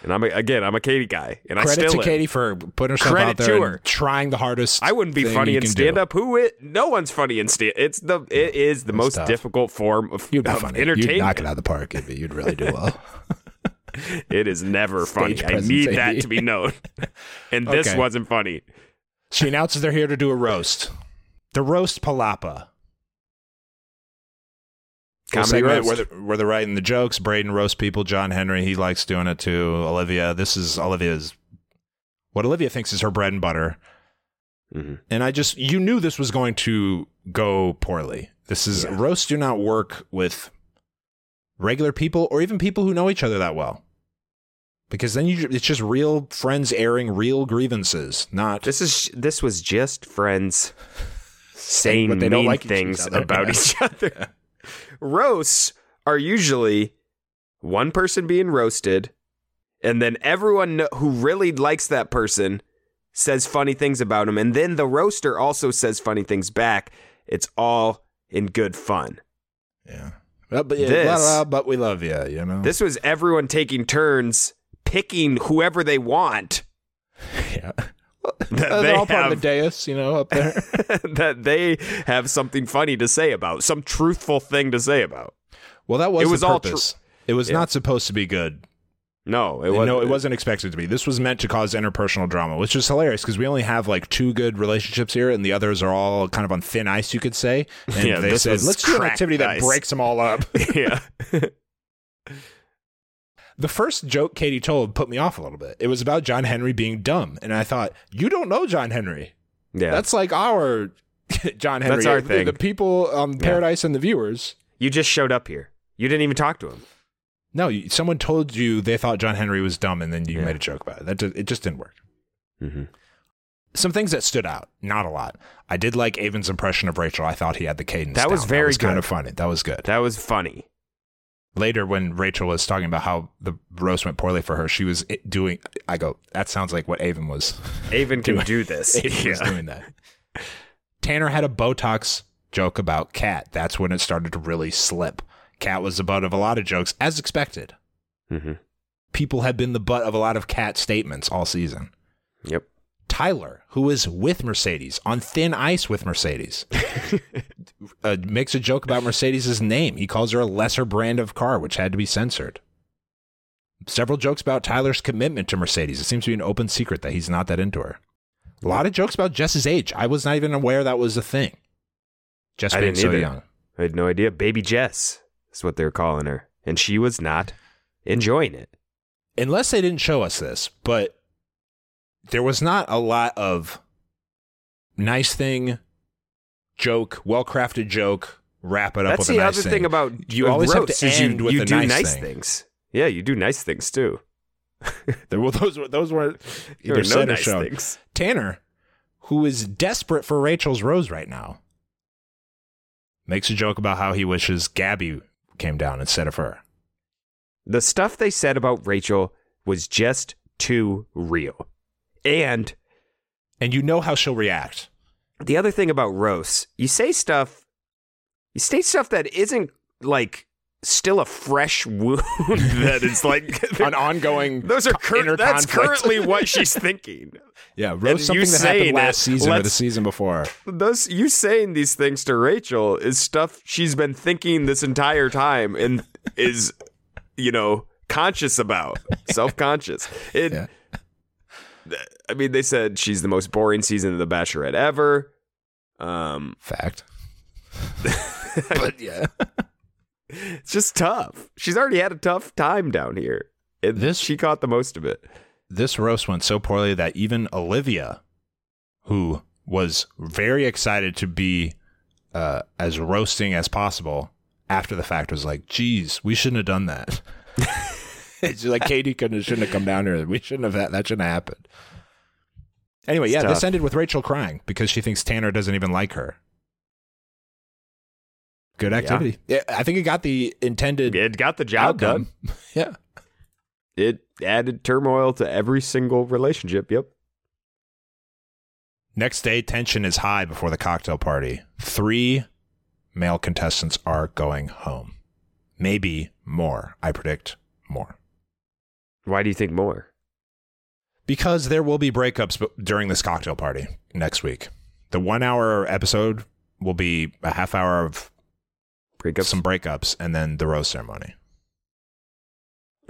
And I'm a, again, I'm a Katie guy, and I Credit still to am. Katie for putting herself Credit out there to and trying the hardest. I wouldn't be thing funny you in can stand up. Who it? No one's funny in stand. It's the it is the most tough. difficult form of, You'd be of funny. You'd knock it out of the park. You'd, be- you'd really do well. (laughs) It is never funny. I presence, need AD. that to be known. and this Okay. wasn't funny. she announces they're here to do a roast. The roast palapa. Comedy segment roast. Where, they're, where they're writing the jokes. Brayden roasts people. John Henry, he likes doing it too. Olivia, this is Olivia's, what Olivia thinks is her bread and butter. Mhm. And I just, you knew this was going to go poorly. This is, Yeah. roasts do not work with regular people or even people who know each other that well. Because then you, it's just real friends airing real grievances, not This is this was just friends (laughs) saying what they don't mean like things other. about (laughs) Yeah. each other. Roasts are usually one person being roasted, and then everyone who really likes that person says funny things about him, and then the roaster also says funny things back. It's all in good fun. Yeah. Well, but, yeah, This- blah, blah, but we love you, you know? This was everyone taking turns picking whoever they want. (laughs) yeah. (laughs) That They're they all part of the dais, you know, up there. (laughs) that they have something funny to say about, some truthful thing to say about. Well, that was It was all tr- it was Yeah. not supposed to be good. No, it And was no, it wasn't expected to be. This was meant to cause interpersonal drama, which is hilarious because we only have like two good relationships here, and the others are all kind of on thin ice, you could say. (laughs) And Yeah, they said, let's do an activity that breaks them all up. yeah. The first joke Katie told put me off a little bit. It was about John Henry being dumb, and I thought, you don't know John Henry. Yeah. That's like our (laughs) John Henry. That's our The- thing. The people on Paradise and the viewers. you just showed up here. You didn't even talk to him. No, someone told you they thought John Henry was dumb, and then you Yeah. made a joke about it. That ju- it just didn't work. Mm-hmm. Some things that stood out, not a lot. I did like Aven's impression of Rachel. I thought he had the cadence. That was very that was kind of funny. That was good. That was funny. Later, when Rachel was talking about how the roast went poorly for her, she was doing. I go, that sounds like what Aven was. Aven can do this. (laughs) Aven was Yeah. doing that. Tanner had a Botox joke about Kat. That's when it started to really slip. Kat was the butt of a lot of jokes, as expected. Mhm. People have been the butt of a lot of Kat statements all season. Yep. Tyler, who is with Mercedes on thin ice with Mercedes, (laughs) uh, makes a joke about Mercedes' name. He calls her a lesser brand of car, which had to be censored. Several jokes about Tyler's commitment to Mercedes. It seems to be an open secret that he's not that into her. A lot of jokes about Jess's age. I was not even aware that was a thing. Jess I being so either. young. I had no idea. Baby Jess is what they were calling her. And she was not enjoying it. Unless they didn't show us this, but there was not a lot of nice thing, joke, well crafted joke, wrap it up That's with the a nice other thing. thing about You always have to end you, with you a do nice nice thing. things. Yeah, you do nice things too. (laughs) There were those were those weren't There either no nice shown. things. Tanner, who is desperate for Rachel's rose right now, makes a joke about how he wishes Gabby came down instead of her. The stuff they said about Rachel was just too real. And And you know how she'll react. the other thing about roasts, you say stuff, you say stuff that isn't like still a fresh wound (laughs) that is like (laughs) An ongoing (laughs) Those are cur- that's conflict. currently what she's thinking. Yeah, And roast you something that saying happened last season or the season before. Those you saying these things to Rachel is stuff she's been thinking this entire time and is, you know, conscious about, self conscious. It. Yeah. I mean, they said she's the most boring season of The Bachelorette ever. Um, Fact. (laughs) but yeah. it's just tough. She's already had a tough time down here. And This- she caught the most of it. This roast went so poorly that even Olivia, who was very excited to be uh, as roasting as possible after the fact, was like, geez, we shouldn't have done that. (laughs) it's like (laughs) Katie couldn't shouldn't have come down here. We shouldn't have that. That shouldn't have happened. Anyway, yeah, this ended with Rachel crying because she thinks Tanner doesn't even like her. Good Yeah. activity. Yeah, I think it got the intended It got the job outcome. done. (laughs) yeah. It added turmoil to every single relationship. Yep. Next day, tension is high before the cocktail party. Three male contestants are going home. Maybe more. I predict more. Why do you think more? Because there will be breakups during this cocktail party next week. The one hour episode will be a half hour of Breakups. some breakups and then the rose ceremony.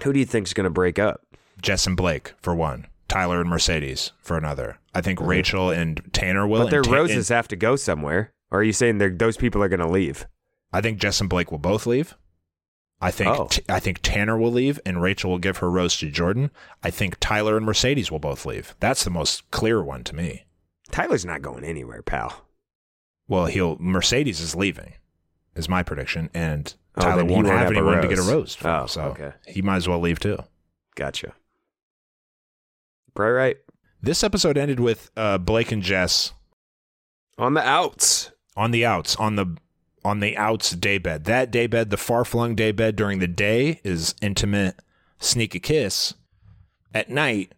Who do you think is going to break up? Jess and Blake for one. Tyler and Mercedes for another. I think mm-hmm. Rachel and Tanner will. but their Ta- roses have to go somewhere. Or are you saying those people are going to leave? I think Jess and Blake will both leave. I think Oh. T- I think Tanner will leave and Rachel will give her rose to Jordan. I think Tyler and Mercedes will both leave. That's the most clear one to me. Tyler's not going anywhere, pal. Well, he'll Mercedes is leaving, is my prediction, and Oh, Tyler won't won't have have anyone to get a rose. From, Oh, so okay. he might as well leave too. Gotcha. Right, right. This episode ended with uh, Blake and Jess On the outs. on the outs on the on the outs daybed. That daybed, the far flung daybed during the day is intimate, sneak a kiss. At night,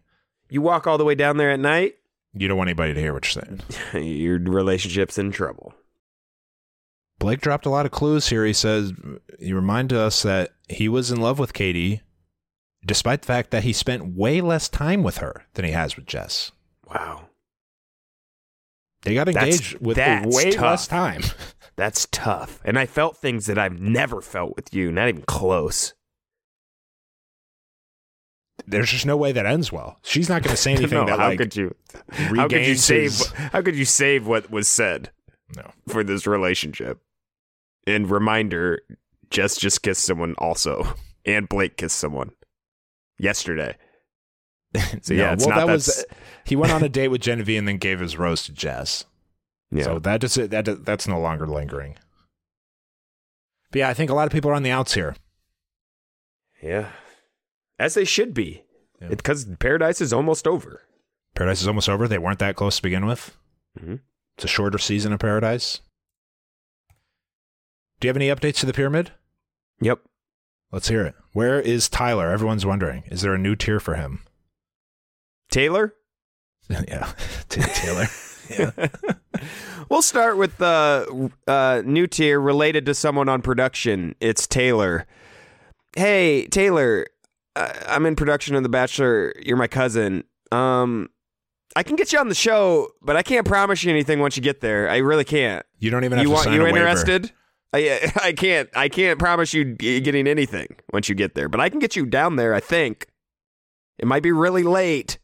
You walk all the way down there at night, you don't want anybody to hear what you're saying. (laughs) your relationship's in trouble. Blake dropped a lot of clues here. He says he reminded us that he was in love with Katie, despite the fact that he spent way less time with her than he has with Jess. Wow. They got That's- engaged with that's way tough. less time. (laughs) That's tough. And I felt things that I've never felt with you, not even close. There's just no way that ends well. She's not going to say (laughs) anything No, that how like could you how could you save his- (laughs) how could you save what was said No. for this relationship? And reminder, Jess just kissed someone also. (laughs) And Blake kissed someone yesterday. So yeah, No, it's well, not that was he went on a date with Genevieve and then gave his rose to Jess. Yeah. So that is that that's no longer lingering. But yeah, I think a lot of people are on the outs here. yeah. As they should be. Yeah. Because paradise is almost over. Paradise is almost over. They weren't that close to begin with. Mhm. It's a shorter season of Paradise. Do you have any updates to the pyramid? Yep. Let's hear it. Where is Tyler? Everyone's wondering. Is there a new tier for him? Taylor? (laughs) yeah, (laughs) Taylor. (laughs) yeah. (laughs) we'll start with the uh, new tier related to someone on production. It's Taylor. Hey, Taylor, uh, I'm in production of The Bachelor. You're my cousin. Um, I can get you on the show, but I can't promise you anything once you get there. I really can't. You don't even have You to want sign you a waiver. interested? I (laughs) I can't I can't promise you getting anything once you get there, but I can get you down there. I think it might be really late.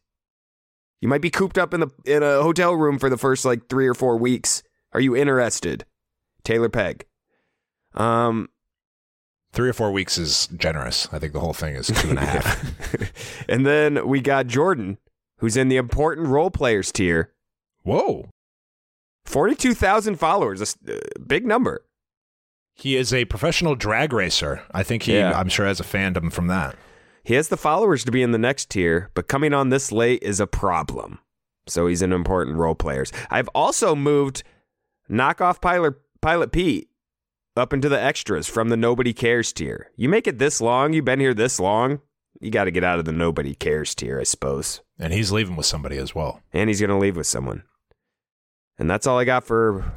You might be cooped up in the in a hotel room for the first like three or four weeks. Are you interested, Taylor Pegg? Um, Three or four weeks is generous. I think the whole thing is two and a half. (laughs) and then we got Jordan, who's in the important role players tier. Whoa. Forty-two thousand followers, a uh, big number. He is a professional drag racer. I think he, Yeah. I'm sure, has a fandom from that. He has the followers to be in the next tier, but coming on this late is a problem. So he's an important role players. I've also moved knockoff pilot pilot Pete up into the extras from the nobody cares tier. You make it this long, you've been here this long, you got to get out of the nobody cares tier, I suppose. And he's leaving with somebody as well. And he's going to leave with someone. And that's all I got for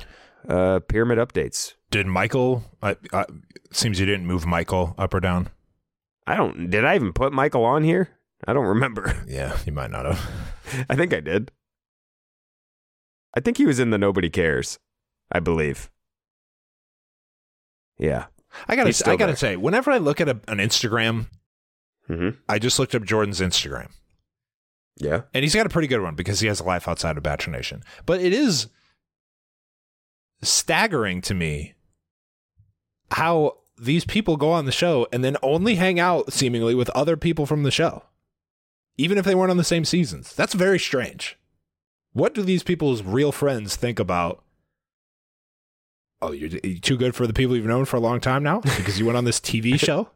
uh, pyramid updates. Did Michael, uh, uh, seems you didn't move Michael up or down. I don't did I even put Michael on here? I don't remember. (laughs) Yeah, you might not have. I think I did. I think he was in the Nobody Cares, I believe. Yeah. I gotta, still I gotta there. say, whenever I look at a, an Instagram, Mm-hmm. I just looked up Jordan's Instagram, Yeah. and he's got a pretty good one because he has a life outside of Bachelor Nation. But it is staggering to me how these people go on the show and then only hang out seemingly with other people from the show, even if they weren't on the same seasons. That's very strange. What do these people's real friends think about? Oh, you're, you're too good for the people you've known for a long time now because you went on this TV (laughs) show.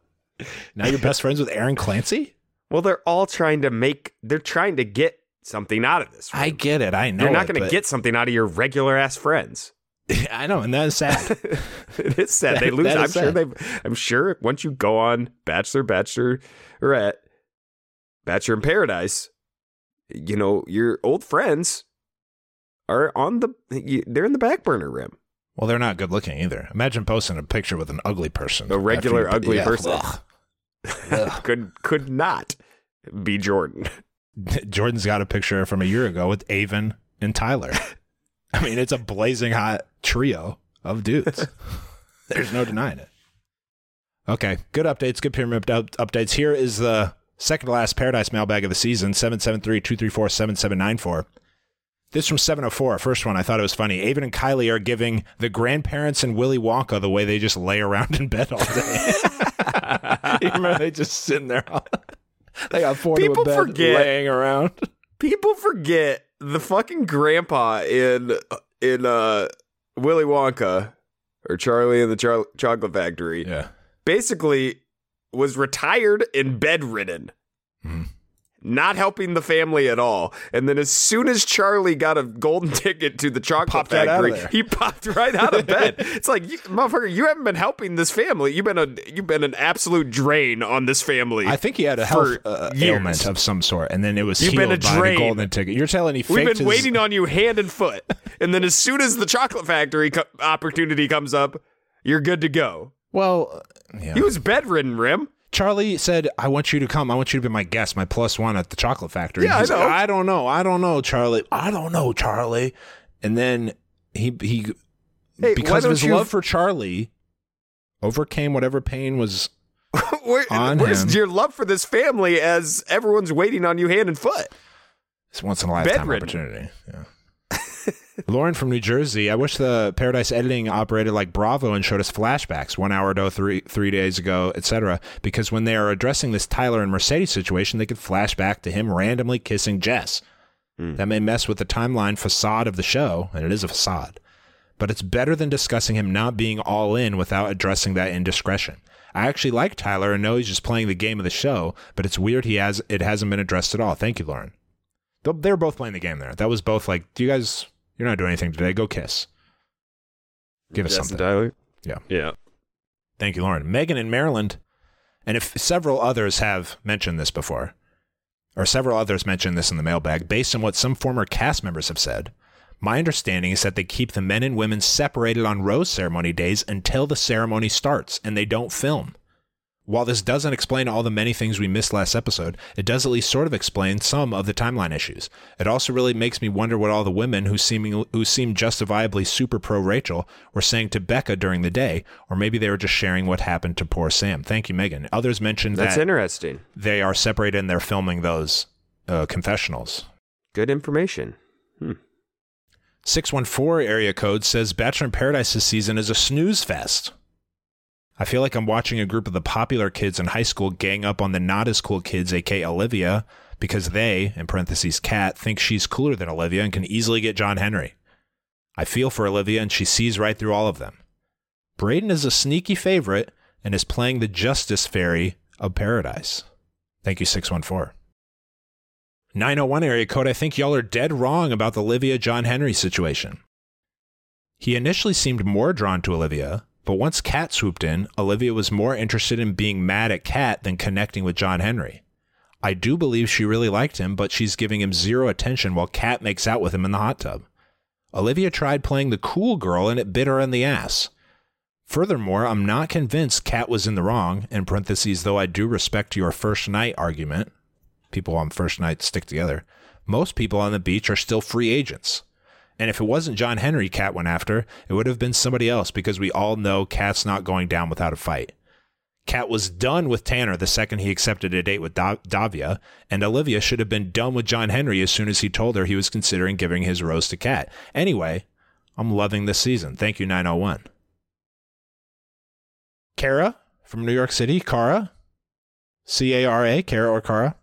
Now you're best friends with Aaron Clancy. Well, they're all trying to make, they're trying to get something out of this. I get it. I know. You're not going to get something out of your regular ass friends. (laughs) I know, and that is sad. (laughs) it is sad. They lose. I'm sure they. I'm sure once you go on Bachelor, Bachelorette, Bachelor in Paradise, you know your old friends are on the. They're in the back burner rim. well, they're not good looking either. Imagine posting a picture with an ugly person. A regular you- ugly yeah, person. ugh. (laughs) could could not be Jordan. Jordan's got a picture from a year ago with Aven and Tyler. I mean, it's a blazing hot trio of dudes. (laughs) There's no denying it. Okay, good updates, good pyramid up- updates. Here is the second to last Paradise mailbag of the season 773 234 7794. This from 704. First one, I thought it was funny. Aven and Kylee are giving the grandparents and Willy Wonka the way they just lay around in bed all day. (laughs) you remember they just sitting there? all- they got four to People a bed forget. laying around. People forget the fucking grandpa in in uh Willy Wonka or Charlie and the Char- Chocolate Factory. Yeah. basically was retired and bedridden. Mhm. Not helping the family at all. And then as soon as Charlie got a golden (laughs) ticket to the chocolate Popped right out of factory, he popped right out of bed. it's like, you, motherfucker, you haven't been helping this family. You've been a you've been an absolute drain on this family. I think he had a health uh, ailment of some sort, and then it was You've healed been a by drain. the golden ticket. You're telling he We've been his- waiting on you hand and foot. and then as soon as the chocolate factory co- opportunity comes up, you're good to go. Well, yeah. He was bedridden, Rim. Charlie said, "I want you to come. I want you to be my guest, my plus one at the chocolate factory." Yeah, I He's like. I don't know. I don't know, Charlie. I don't know, Charlie. And then he he Hey, because of his you- love for Charlie, overcame whatever pain was. (laughs) Where, On where's him. your love for this family as everyone's waiting on you hand and foot? It's once in a lifetime Bedridden. opportunity. Yeah. Lauren from New Jersey. I wish the Paradise editing operated like Bravo and showed us flashbacks one hour ago, three three days ago, etc. Because when they are addressing this Tyler and Mercedes situation, they could flash back to him randomly kissing Jess. Hmm. That may mess with the timeline facade of the show, and it is a facade. But it's better than discussing him not being all in without addressing that indiscretion. I actually like Tyler and know he's just playing the game of the show, but it's weird he has it hasn't been addressed at all. Thank you, Lauren. They- They were both playing the game there. That was both like, do you guys? You're not doing anything today. Go kiss. Give us something. Yeah. Yeah. Thank you, Lauren. Megan in Maryland, and if several others have mentioned this before, or several others mentioned this in the mailbag, based on what some former cast members have said, my understanding is that they keep the men and women separated on rose ceremony days until the ceremony starts, and they don't film. While this doesn't explain all the many things we missed last episode, it does at least sort of explain some of the timeline issues. It also really makes me wonder what all the women who seeming who seem justifiably super pro Rachel were saying to Becca during the day, or maybe they were just sharing what happened to poor Sam. Thank you, Megan. Others mentioned That's that interesting. they are separated and they're filming those uh, confessionals. Good information. 614 area code says Bachelor in Paradise this season is a snooze fest. I feel like I'm watching a group of the popular kids in high school gang up on the not as cool kids, aka Olivia, because they, in parentheses, Kat, think she's cooler than Olivia and can easily get John Henry. I feel for Olivia and she sees right through all of them. Brayden is a sneaky favorite and is playing the Justice Fairy of Paradise. Thank you, 614. 901 area code, I think y'all are dead wrong about the Olivia John Henry situation. He initially seemed more drawn to Olivia, but once Kat swooped in, Olivia was more interested in being mad at Kat than connecting with John Henry. I do believe she really liked him, but she's giving him zero attention while Kat makes out with him in the hot tub. Olivia tried playing the cool girl and it bit her in the ass. Furthermore, I'm not convinced Kat was in the wrong, in parentheses, though I do respect your first night argument. People on first night stick together. Most people on the beach are still free agents. And if it wasn't John Henry Kat went after, it would have been somebody else because we all know Kat's not going down without a fight. Kat was done with Tanner the second he accepted a date with Da- Davia, and Olivia should have been done with John Henry as soon as he told her he was considering giving his rose to Kat. Anyway, I'm loving this season. Thank you, 901. Kara from New York City, Kara, C A R A, Kara or Kara.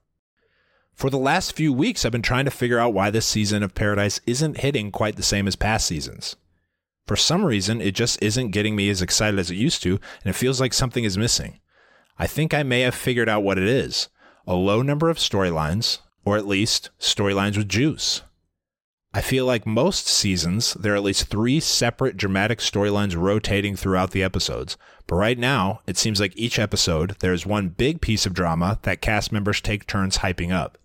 For the last few weeks, I've been trying to figure out why this season of Paradise isn't hitting quite the same as past seasons. For some reason, it just isn't getting me as excited as it used to, and it feels like something is missing. I think I may have figured out what it is a low number of storylines, or at least storylines with juice. I feel like most seasons, there are at least three separate dramatic storylines rotating throughout the episodes. But right now, it seems like each episode, there is one big piece of drama that cast members take turns hyping up.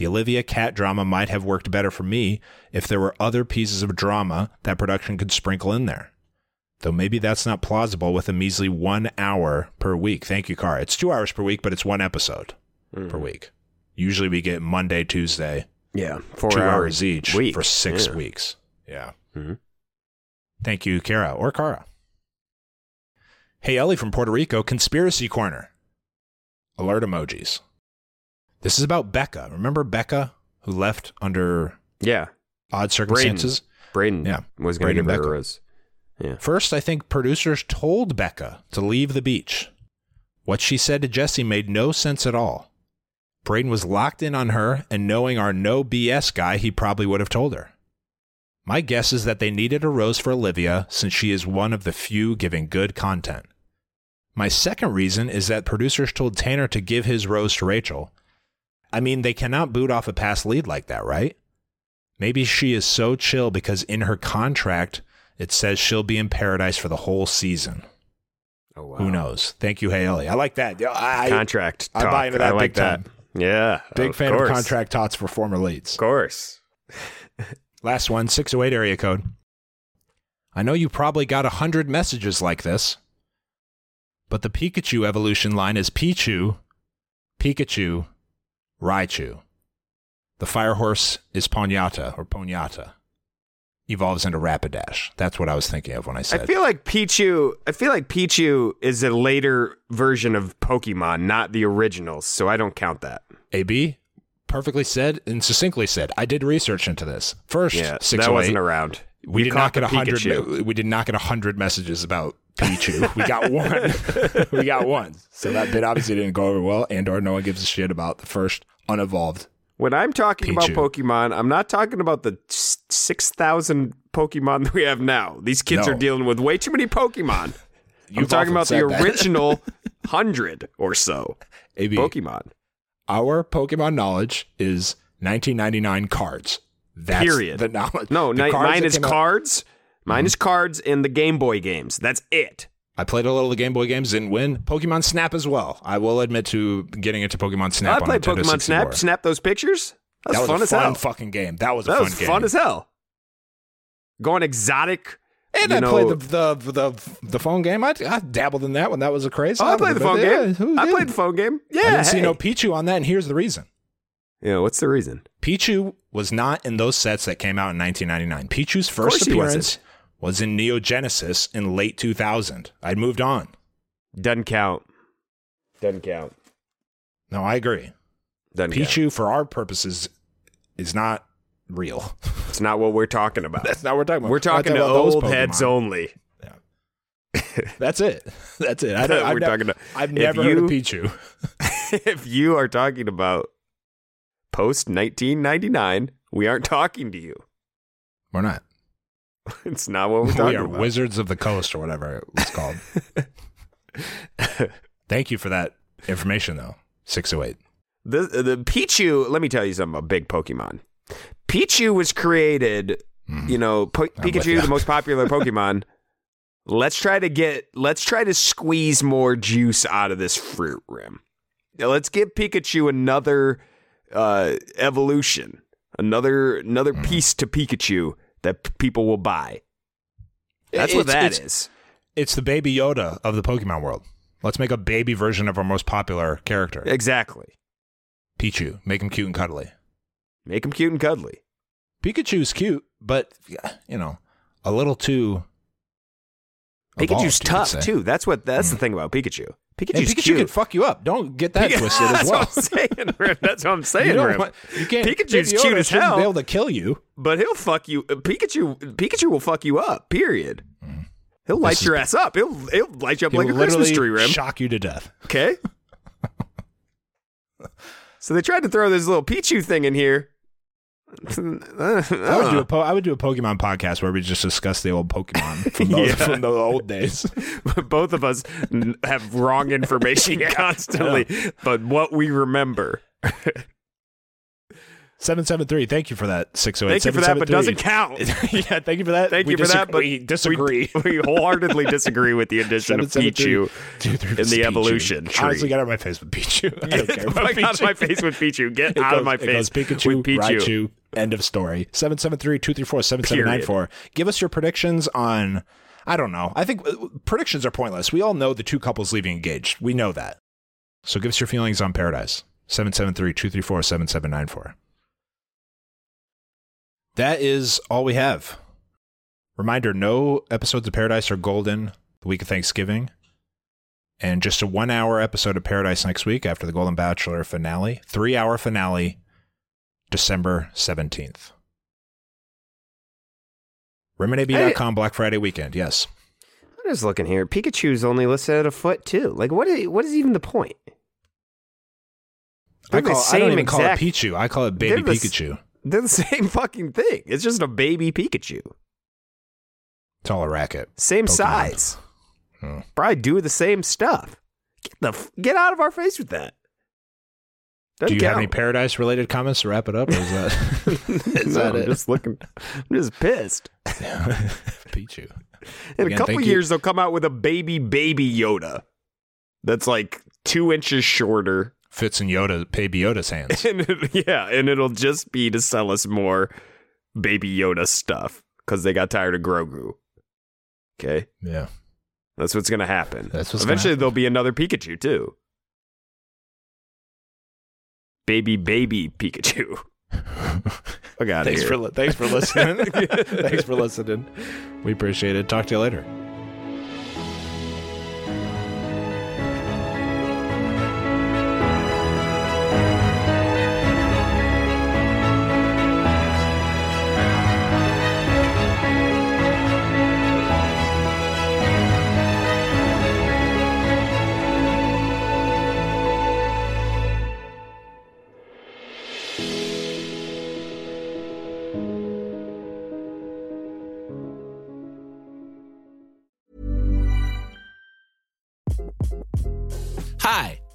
The Olivia Kat drama might have worked better for me if there were other pieces of drama that production could sprinkle in there. Though maybe that's not plausible with a measly one hour per week. Thank you, Car. It's two hours per week, but it's one episode per week. Usually we get Monday, Tuesday, Yeah. Four two hours hours each week. for six Yeah. weeks. Yeah. Mhm. Thank you, Kara or Cara. Hey, Ellie from Puerto Rico, Conspiracy Corner. Alert emojis. This is about Becca. Remember Becca, who left under Yeah. odd circumstances? Brayden Yeah. was going to give her. Yeah. First, I think producers told Becca to leave the beach. What she said to Jesse made no sense at all. Brayden was locked in on her, and knowing our no BS guy, he probably would have told her. My guess is that they needed a rose for Olivia since she is one of the few giving good content. My second reason is that producers told Tanner to give his rose to Rachel. I mean, they cannot boot off a past lead like that, right? Maybe she is so chill because in her contract, it says she'll be in paradise for the whole season. Oh wow. Who knows? Thank you, Haley. I like that. I, Contract. I talk. buy into that I like big time. Yeah. big of fan course. of contract tots for former leads. Of course. (laughs) Last one, 608 area code. I know you probably got a hundred messages like this, but the Pikachu evolution line is Pichu, Pikachu, Raichu. The fire horse is Ponyata or Ponyata. evolves into Rapidash. That's what I was thinking of when I said. I feel like Pichu. I feel like Pichu is a later version of Pokemon, not the originals. So I don't count that. AB perfectly said and succinctly said. I did research into this. First, Yeah, that oh wasn't around. We You did not get a hundred. We did not get a hundred messages about Pichu. we got (laughs) one. (laughs) we got one. So that bit obviously didn't go over well, and or no one gives a shit about the first unevolved. When I'm talking about Pokemon, I'm not talking about the six thousand Pokemon that we have now. These kids No. are dealing with way too many Pokemon. (laughs) I'm talking about the original hundred or so AB. Pokemon. Our Pokemon knowledge is 1999 cards. That's Period. The knowledge. No, The ni- cards mine is came out- Mine mm-hmm. is cards in the Game Boy games. That's it. I played a little of the Game Boy games, didn't win. Pokemon Snap as well. I will admit to getting into Pokemon Snap. Oh, I played Nintendo Pokemon 64. Snap. Snap those pictures. That was, That was fun as fun hell. fucking game. That was a that fun was game. fun as hell. Going exotic. And I know- played the, the the the phone game. I, I dabbled in that when that was a craze. Oh, I played the phone game. I played the phone game. Yeah, I didn't see no Pichu on that, and here's the reason. Yeah, what's the reason? Pichu was not in those sets that came out in 1999. Pichu's first appearance. Was in Neo Genesis in late 2000. I'd moved on. Doesn't count. Doesn't count. No, I agree. Doesn't count. Pichu, for our purposes, is not real. (laughs) It's not what we're talking about. That's not what we're talking about. We're talking to about those old Pokemon. heads only. (laughs) That's it. (laughs) That's it. I don't, I've We're nev- talking to- I've never heard of you- Pichu. if you are talking about post 1999, we aren't talking to you. We're not. (laughs) It's not what we're We are about. Wizards of the Coast or whatever it was called. (laughs) Thank you for that information, though. 608. The the Pichu. Let me tell you something about big Pokemon. Pichu was created. You know, po- Pikachu, ya. the most popular (laughs) Pokemon. let's try to get. Let's try to squeeze more juice out of this fruit Rim. Now, let's give Pikachu another uh, evolution, another another Mm-hmm. piece to Pikachu that people will buy. That's what It's- that it's- is. It's the baby Yoda of the Pokemon world. Let's make a baby version of our most popular character, Exactly. Pichu. Make him cute and cuddly. Make him cute and cuddly. Pikachu's cute, but, you know, a little too. evolved, Pikachu's could tough too. That's what. That's the mm. thing about Pikachu. And Pikachu cute. can fuck you up. Don't get that (laughs) twisted as well. (laughs) That's what I'm saying. Rim. That's what I'm saying. you, don't want, you can't. Pikachu's cute as hell. Be able to kill you. But he'll fuck you. uh, Pikachu. Pikachu will fuck you up. Period. He'll light Mm. is- your ass up. He'll he'll light you up like a Christmas tree, Rim. shock you to death. Okay. (laughs) so they tried to throw this little Pichu thing in here. I would do a po- I would do a Pokemon podcast where we just discuss the old Pokemon (laughs) from the, Yeah. from the old days. (laughs) Both of us have wrong information (laughs) constantly, but what we remember. Seven seven three. Thank you for that. Six zero eight. Thank you for that, but doesn't count. (laughs) yeah, thank you for that. Thank we you for that, but we disagree. We, (laughs) we wholeheartedly disagree with the addition of 773. Pichu in the Pichu. evolution tree. Honestly, get out of my face with Pichu. (laughs) I don't Get care the about fuck out of my face with Pichu. Get out of my face goes Pikachu, with Pichu. Raichu. End of story. 773-234-7794. Give us your predictions on I don't know. I think uh, predictions are pointless. We all know the two couples leaving engaged. We know that. So give us your feelings on Paradise. 773-234-7794. That is all we have. Reminder, no episodes of Paradise are golden the week of Thanksgiving. And just a one hour episode of Paradise next week after the Golden Bachelor finale. Three hour finale, December 17th. rimandab.com Black Friday weekend. Yes. I'm just looking here. Pikachu's only listed at a foot too. Like, what? Is, what is even the point? I, They're the call, I don't same even call it exact- Pichu. I call it Baby the Pikachu. They're the (laughs) same fucking thing. It's just a baby Pikachu, It's all a racket. same Pokemon. size. Hmm. Probably do the same stuff. Get the f- get out of our face with that. Do Doesn't you have any Paradise related comments to wrap it up? Or is that, (laughs) (laughs) is No, that I'm it? just looking. I'm just pissed. Pichu. In Again, a couple thank you. years, they'll come out with a baby baby Yoda that's like two inches shorter. Fits in Yoda, Baby Yoda's hands. (laughs) And it- yeah, and it'll just be to sell us more baby Yoda stuff because they got tired of Grogu. Okay, Yeah. that's what's gonna happen. That's what's Eventually, happen. there'll be another Pikachu too. Baby baby Pikachu. (laughs) I got thanks here. for li- thanks for listening. (laughs) thanks for listening. We appreciate it. Talk to you later.